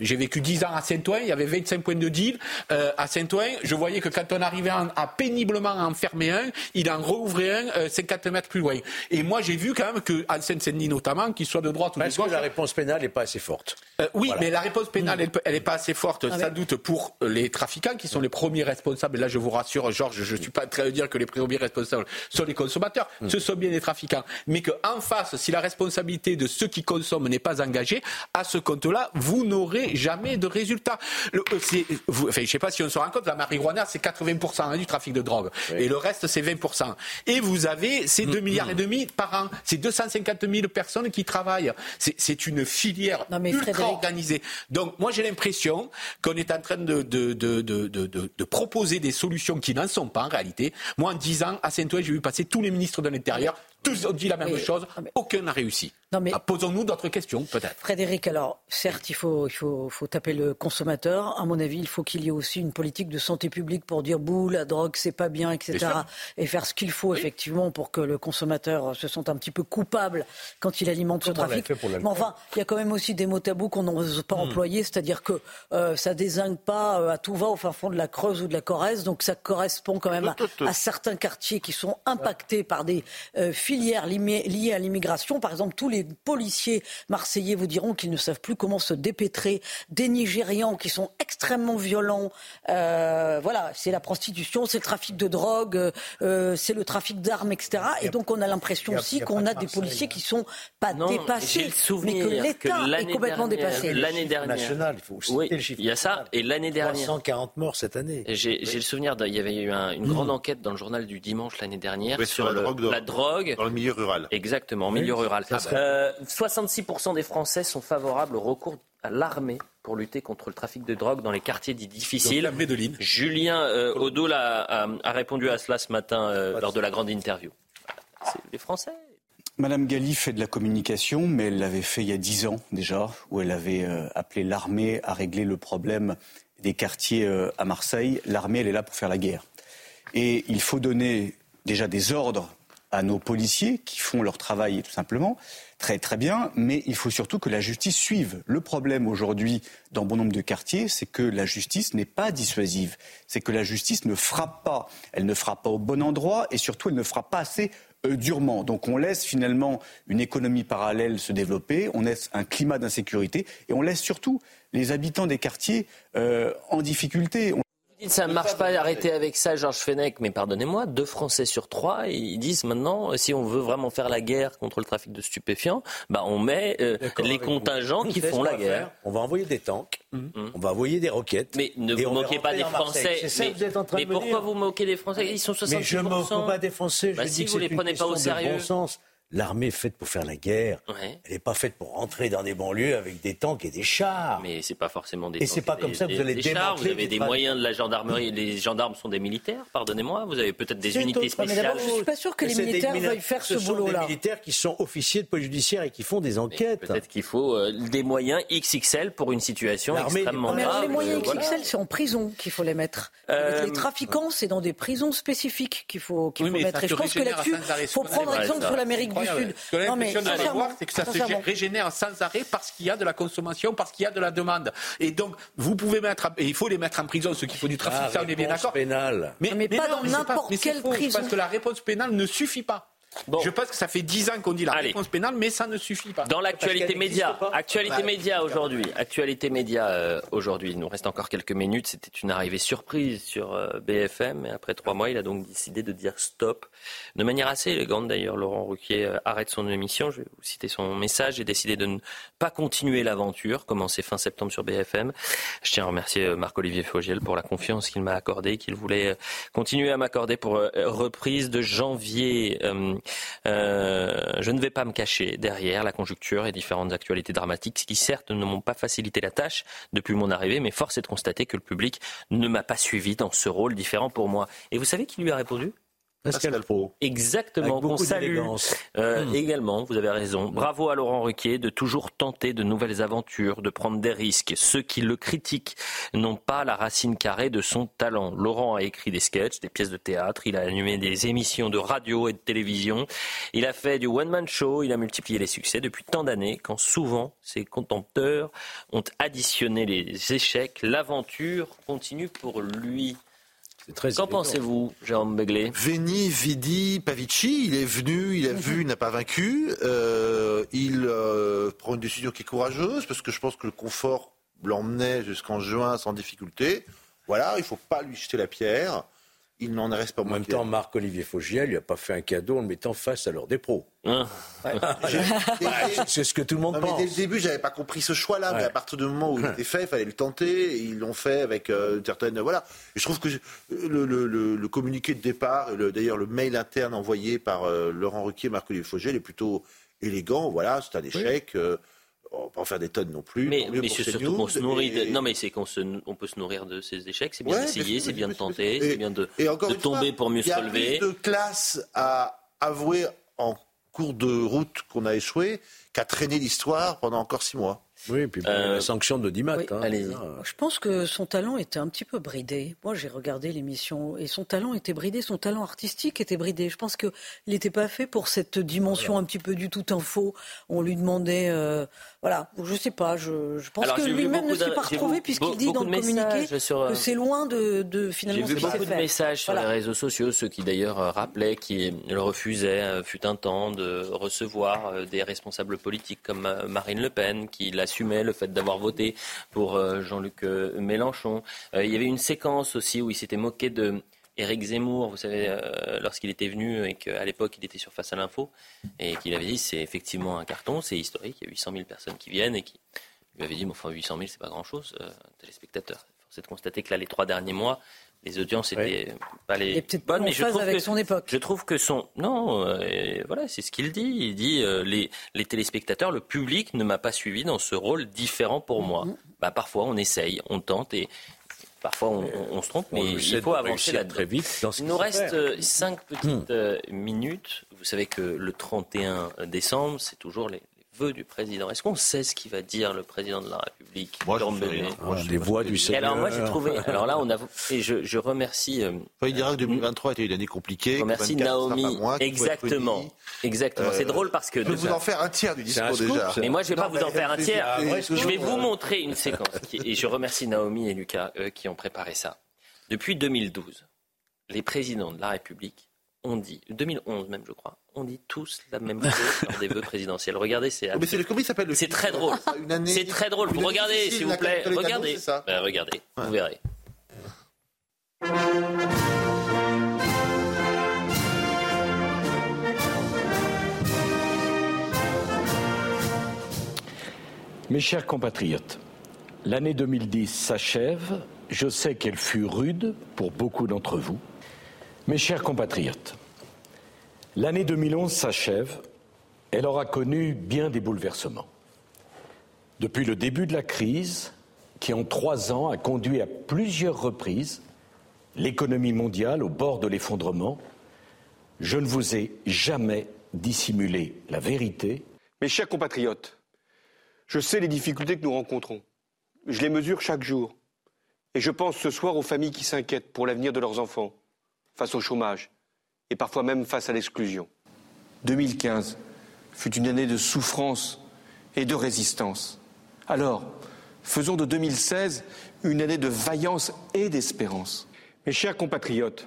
j'ai vécu 10 ans à Saint-Ouen, il y avait 25 points de deal euh, à Saint-Ouen. Je voyais que quand on arrivait à, péniblement enfermer un, il en rouvrait un euh, 50 mètres plus loin. Et moi j'ai vu quand même que en Seine-Saint-Denis notamment, qu'il soit de droite ou de gauche. que la réponse pénale n'est pas assez forte euh, Oui, mais la réponse pénale, elle n'est pas assez forte, ah sans doute pour les trafiquants qui sont les premiers responsables. Et là, je vous rassure Georges, je ne suis pas en train de dire que les premiers responsables sont les consommateurs, hmm. ce sont bien les trafiquants. Mais qu'en face, si la responsabilité de ceux qui consomment n'est pas engagée, à ce compte-là, vous n'aurez jamais de résultat. Euh, je ne sais pas si on se rend compte, la marijuana, c'est 80% hein, du trafic de drogue. Et le reste, c'est 20%. Et vous avez ces 2 hmm. milliards et demi par an. C'est 250 000 personnes qui travaillent. C'est une filière ultra organisée. Donc, moi, j'ai l'impression qu'on est en train de, de, de, de, proposer des solutions qui n'en sont pas en réalité. Moi, en 10 ans, à Saint-Ouen, j'ai vu passer tous les ministres de l'Intérieur. Tous ont dit la même chose. Aucun n'a réussi. Ah, posons-nous d'autres questions, peut-être. Frédéric, alors, certes, il faut, il faut, faut taper le consommateur. À mon avis, il faut qu'il y ait aussi une politique de santé publique pour dire bouh, la drogue, c'est pas bien, etc. Et faire ce qu'il faut, effectivement, pour que le consommateur se sente un petit peu coupable quand il alimente ce trafic. Mais enfin, il y a quand même aussi des mots tabous qu'on n'ose pas hmm. employer, c'est-à-dire que euh, ça désigne pas euh, à tout va au fin fond de la Creuse ou de la Corrèze, donc ça correspond quand même à, certains quartiers qui sont impactés par des euh, filières liées à l'immigration. Par exemple, tous les policiers marseillais vous diront qu'ils ne savent plus comment se dépêtrer des Nigérians qui sont extrêmement violents. Euh, voilà, c'est la prostitution, c'est le trafic de drogue, euh, c'est le trafic d'armes, etc. Et donc on a l'impression aussi qu'on a, des policiers qui sont pas dépassés, mais que l'État est complètement dépassé. L'année dernière, il faut citer le chiffre. Il y a ça, et l'année dernière. 140 morts cette année. J'ai le souvenir, il y avait eu une grande enquête dans le journal du dimanche l'année dernière sur, la, drogue la, drogue dans, le milieu rural. Exactement, milieu rural. 66% des Français sont favorables au recours à l'armée pour lutter contre le trafic de drogue dans les quartiers dits difficiles. de Julien euh, Odo a, répondu à cela ce matin euh, lors de la grande interview. C'est les Français. Madame Galli fait de la communication, mais elle l'avait fait il y a dix ans déjà, où elle avait euh, appelé l'armée à régler le problème des quartiers euh, à Marseille. L'armée, elle est là pour faire la guerre. Et il faut donner déjà des ordres à nos policiers qui font leur travail tout simplement, très très bien, mais il faut surtout que la justice suive. Le problème aujourd'hui dans bon nombre de quartiers, c'est que la justice n'est pas dissuasive, c'est que la justice ne frappe pas, elle ne frappe pas au bon endroit et surtout elle ne frappe pas assez euh, durement. Donc on laisse finalement une économie parallèle se développer, on laisse un climat d'insécurité et on laisse surtout les habitants des quartiers euh, en difficulté dites ça ne marche pas, arrêtez avec ça, Georges Fenech, mais pardonnez-moi, deux Français sur trois, ils disent maintenant, si on veut vraiment faire la guerre contre le trafic de stupéfiants, bah on met euh, les contingents qui font la guerre. On va envoyer des tanks, mhm. on va envoyer des roquettes. Mais ne vous moquez pas des Français. mais, pourquoi vous moquez des Français? Ils sont 60%. Mais je ne moque pas des Français, je bah, dis si que vous les prenez pas au sérieux. Bon sens. L'armée est faite pour faire la guerre. Elle n'est pas faite pour rentrer dans des banlieues avec des tanks et des chars. Mais c'est pas forcément des. Et c'est pas comme ça que vous allez des chars, Vous avez des moyens de la gendarmerie. Les gendarmes sont des militaires. Pardonnez-moi. Vous avez peut-être des unités spéciales. Je suis pas sûr que les militaires veuillent faire ce, boulot-là. Ce sont des militaires qui sont officiers de police judiciaire et qui font des enquêtes. Peut-être qu'il faut euh, des moyens XXL pour une situation extrêmement grave. Mais les moyens XXL, c'est en prison qu'il faut les mettre. Euh, les trafiquants, c'est dans des prisons spécifiques qu'il faut, qu'il faut mettre. Et je pense que là-dessus, il faut prendre exemple sur l'Amérique du Sud de voir, c'est que ça se régénère sans arrêt parce qu'il y a de la consommation, parce qu'il y a de la demande. Et donc, vous pouvez mettre, et il faut les mettre en prison, ceux qui font du trafic, ah, ça on est bien d'accord. Mais, mais, pas dans n'importe quelle prison. Parce que la réponse pénale ne suffit pas. Je pense que ça fait dix ans qu'on dit la réponse pénale, mais ça ne suffit pas. Dans l'actualité média, actualité média aujourd'hui, actualité média euh, aujourd'hui, il nous reste encore quelques minutes. C'était une arrivée surprise sur euh, BFM, et après trois mois, il a donc décidé de dire stop, de manière assez élégante d'ailleurs. Laurent Ruquier euh, arrête son émission. Je vais vous citer son message. J'ai décidé de ne pas continuer l'aventure, commencée fin septembre sur BFM. Je tiens à remercier Marc-Olivier Fogiel pour la confiance qu'il m'a accordée, qu'il voulait continuer à m'accorder pour reprise de janvier. Euh, je ne vais pas me cacher derrière la conjoncture et différentes actualités dramatiques qui certes ne m'ont pas facilité la tâche depuis mon arrivée, mais force est de constater que le public ne m'a pas suivi dans ce rôle différent pour moi. Et vous savez qui lui a répondu? Pascal Pro. Exactement, qu'on salue euh, hmm. également, vous avez raison. Bravo à Laurent Ruquier de toujours tenter de nouvelles aventures, de prendre des risques. Ceux qui le critiquent n'ont pas la racine carrée de son talent. Laurent a écrit des sketchs, des pièces de théâtre, il a animé des émissions de radio et de télévision, il a fait du one-man show, il a multiplié les succès depuis tant d'années quand souvent ses contempteurs ont additionné les échecs. L'aventure continue pour lui. Qu'en pensez-vous, Jérôme Begley Veni, Vidi, Pavici, il est venu, il a vu, il n'a pas vaincu. Euh, il euh, prend une décision qui est courageuse parce que je pense que le confort l'emmenait jusqu'en juin sans difficulté. Voilà, il ne faut pas lui jeter la pierre il n'en reste pas moins. En même temps, Marc-Olivier Fogiel, il n'a pas fait un cadeau en le mettant face à l'ordre des pros. Hein c'est ce que tout le monde pense. Mais dès le début, j'avais pas compris ce choix-là, mais à partir du moment où il était fait, il fallait le tenter. Et ils l'ont fait avec euh, certaines. Voilà. Et je trouve que le, le, communiqué de départ, d'ailleurs le mail interne envoyé par euh, Laurent Ruquier, Marc-Olivier Fogiel, est plutôt élégant. Voilà, c'est un échec. Euh, on va pas en faire des tonnes non plus. Mais, c'est surtout qu'on se nourrit. De... Non, mais c'est qu'on se... on peut se nourrir de ces échecs. C'est bien d'essayer, c'est bien de tenter, c'est bien de, de tomber pour mieux se relever. Il y a plus de classe à avouer en cours de route qu'on a échoué qu'à traîner l'histoire pendant encore six mois. Oui, puis euh, la sanction de Dimat. Hein, Je pense que son talent était un petit peu bridé. Moi, j'ai regardé l'émission et son talent était bridé, son talent artistique était bridé. Je pense qu'il n'était pas fait pour cette dimension un petit peu du tout info. On lui demandait, euh, voilà, je sais pas. Je, je pense que lui-même ne s'est pas retrouvé puisqu'il dit dans le communiqué que c'est loin de, de finalement. J'ai vu beaucoup de messages sur les réseaux sociaux, ceux qui d'ailleurs rappelaient qu'il refusait, fut un temps, de recevoir des responsables politiques comme Marine Le Pen, qui l'a le fait d'avoir voté pour euh, Jean-Luc euh, Mélenchon. Euh, il y avait une séquence aussi où il s'était moqué de Éric Zemmour, vous savez, lorsqu'il était venu et qu'à l'époque il était sur Face à l'info et qu'il avait dit c'est effectivement un carton, c'est historique, il y a 800 000 personnes qui viennent et qui lui avait dit mais enfin 800 000 c'est pas grand chose, téléspectateurs. C'est de constater que là les trois derniers mois les audiences étaient pas les bonnes, mais je trouve avec que, son époque. Je trouve que son non, euh, voilà, c'est ce qu'il dit. Il dit euh, les, les téléspectateurs, le public ne m'a pas suivi dans ce rôle différent pour moi. Mm-hmm. Bah parfois on essaye, on tente et Parfois, on, se trompe, mais il faut avancer là très vite. il nous reste euh, cinq petites minutes. Vous savez que le 31 décembre, c'est toujours les, du président. Est-ce qu'on sait ce qu'il va dire le président de la République Moi, je Les voix du Seigneur. Alors moi j'ai trouvé. Alors là on a et je, je remercie. Euh, il dira que 2023 était une année compliquée. Je remercie Naomi. exactement. Exactement. c'est euh, drôle parce que. Je vais vous en faire un tiers du discours déjà. Mais moi je vais pas vous en faire un tiers. je vais vous montrer une séquence. et je remercie Naomi et Lucas eux, qui ont préparé ça. Depuis 2012, les présidents de la République ont dit, 2011 même je crois, on dit tous la même chose lors des vœux présidentiels. Regardez, c'est. Oh, mais c'est comment il s'appelle C'est très drôle. C'est très drôle. Vous regardez, s'il vous plaît. Regardez. Ben, regardez. Vous verrez. Mes chers compatriotes, l'année 2010 s'achève. Je sais qu'elle fut rude pour beaucoup d'entre vous. Mes chers compatriotes, l'année 2011 s'achève. Elle aura connu bien des bouleversements. Depuis le début de la crise, qui en trois ans a conduit à plusieurs reprises l'économie mondiale au bord de l'effondrement, je ne vous ai jamais dissimulé la vérité. Mes chers compatriotes, je sais les difficultés que nous rencontrons. Je les mesure chaque jour. Et je pense ce soir aux familles qui s'inquiètent pour l'avenir de leurs enfants face au chômage et parfois même face à l'exclusion. 2015 fut une année de souffrance et de résistance. Alors, faisons de 2016 une année de vaillance et d'espérance. Mes chers compatriotes,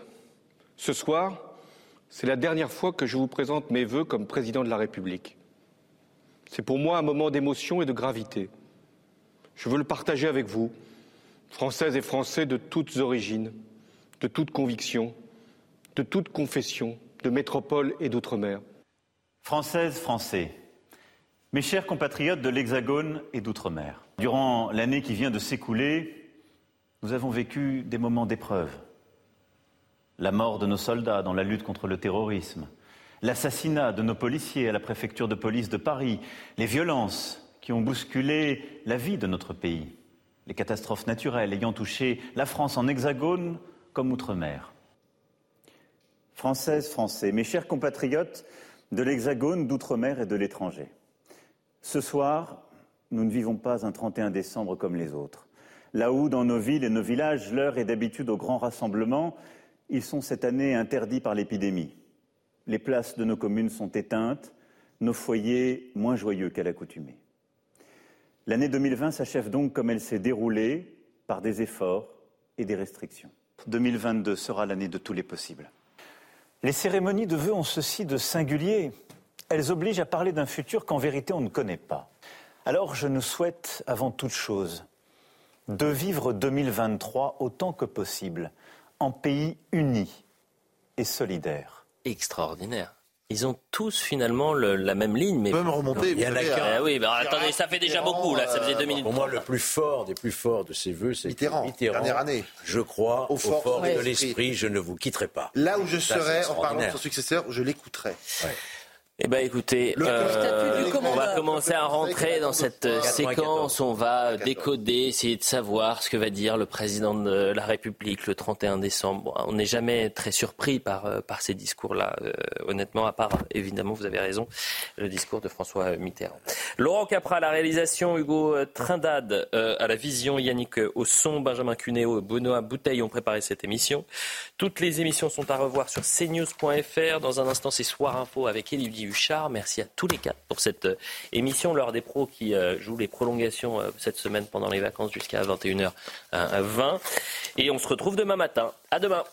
ce soir, c'est la dernière fois que je vous présente mes vœux comme président de la République. C'est pour moi un moment d'émotion et de gravité. Je veux le partager avec vous, Françaises et Français de toutes origines, de toutes convictions, de toute confession, de métropole et d'outre-mer. Françaises, Français, mes chers compatriotes de l'Hexagone et d'outre-mer, durant l'année qui vient de s'écouler, nous avons vécu des moments d'épreuve. La mort de nos soldats dans la lutte contre le terrorisme, l'assassinat de nos policiers à la préfecture de police de Paris, les violences qui ont bousculé la vie de notre pays, les catastrophes naturelles ayant touché la France en hexagone comme outre-mer. Françaises, Français, mes chers compatriotes de l'Hexagone, d'outre-mer et de l'étranger. Ce soir, nous ne vivons pas un 31 décembre comme les autres. Là où, dans nos villes et nos villages, l'heure est d'habitude au grand rassemblement, ils sont cette année interdits par l'épidémie. Les places de nos communes sont éteintes, nos foyers moins joyeux qu'à l'accoutumée. L'année 2020 s'achève donc comme elle s'est déroulée, par des efforts et des restrictions. 2022 sera l'année de tous les possibles. Les cérémonies de vœux ont ceci de singulier. Elles obligent à parler d'un futur qu'en vérité on ne connaît pas. Alors je nous souhaite avant toute chose de vivre 2023 autant que possible en pays uni et solidaire. Extraordinaire. Ils ont tous finalement la même ligne, mais. Peut me remonter. Il y en a qu'un. Ah oui, bah, attendez, ça fait déjà beaucoup là. Ça faisait deux minutes. Pour moi, le plus fort des plus forts de ces vœux, c'est Mitterrand. Mitterrand. Dernière année. Je crois au fort, de l'esprit. Je ne vous quitterai pas. Là où je serai en parlant de son successeur, je l'écouterai. Eh bien, écoutez, euh, on va commencer à rentrer dans cette séquence. On va décoder, essayer de savoir ce que va dire le président de la République le 31 décembre. on n'est jamais très surpris par, euh, par ces discours-là, euh, honnêtement, à part, évidemment, vous avez raison, le discours de François Mitterrand. Laurent Capra à la réalisation, Hugo Trindade à la vision, Yannick au son, Benjamin Cunéo, Benoît Bouteille ont préparé cette émission. Toutes les émissions sont à revoir sur cnews.fr. Dans un instant, c'est Soir Info avec Merci à tous les quatre pour cette euh, émission. L'heure des pros qui euh, joue les prolongations euh, cette semaine pendant les vacances jusqu'à 21h20. Et on se retrouve demain matin. À demain.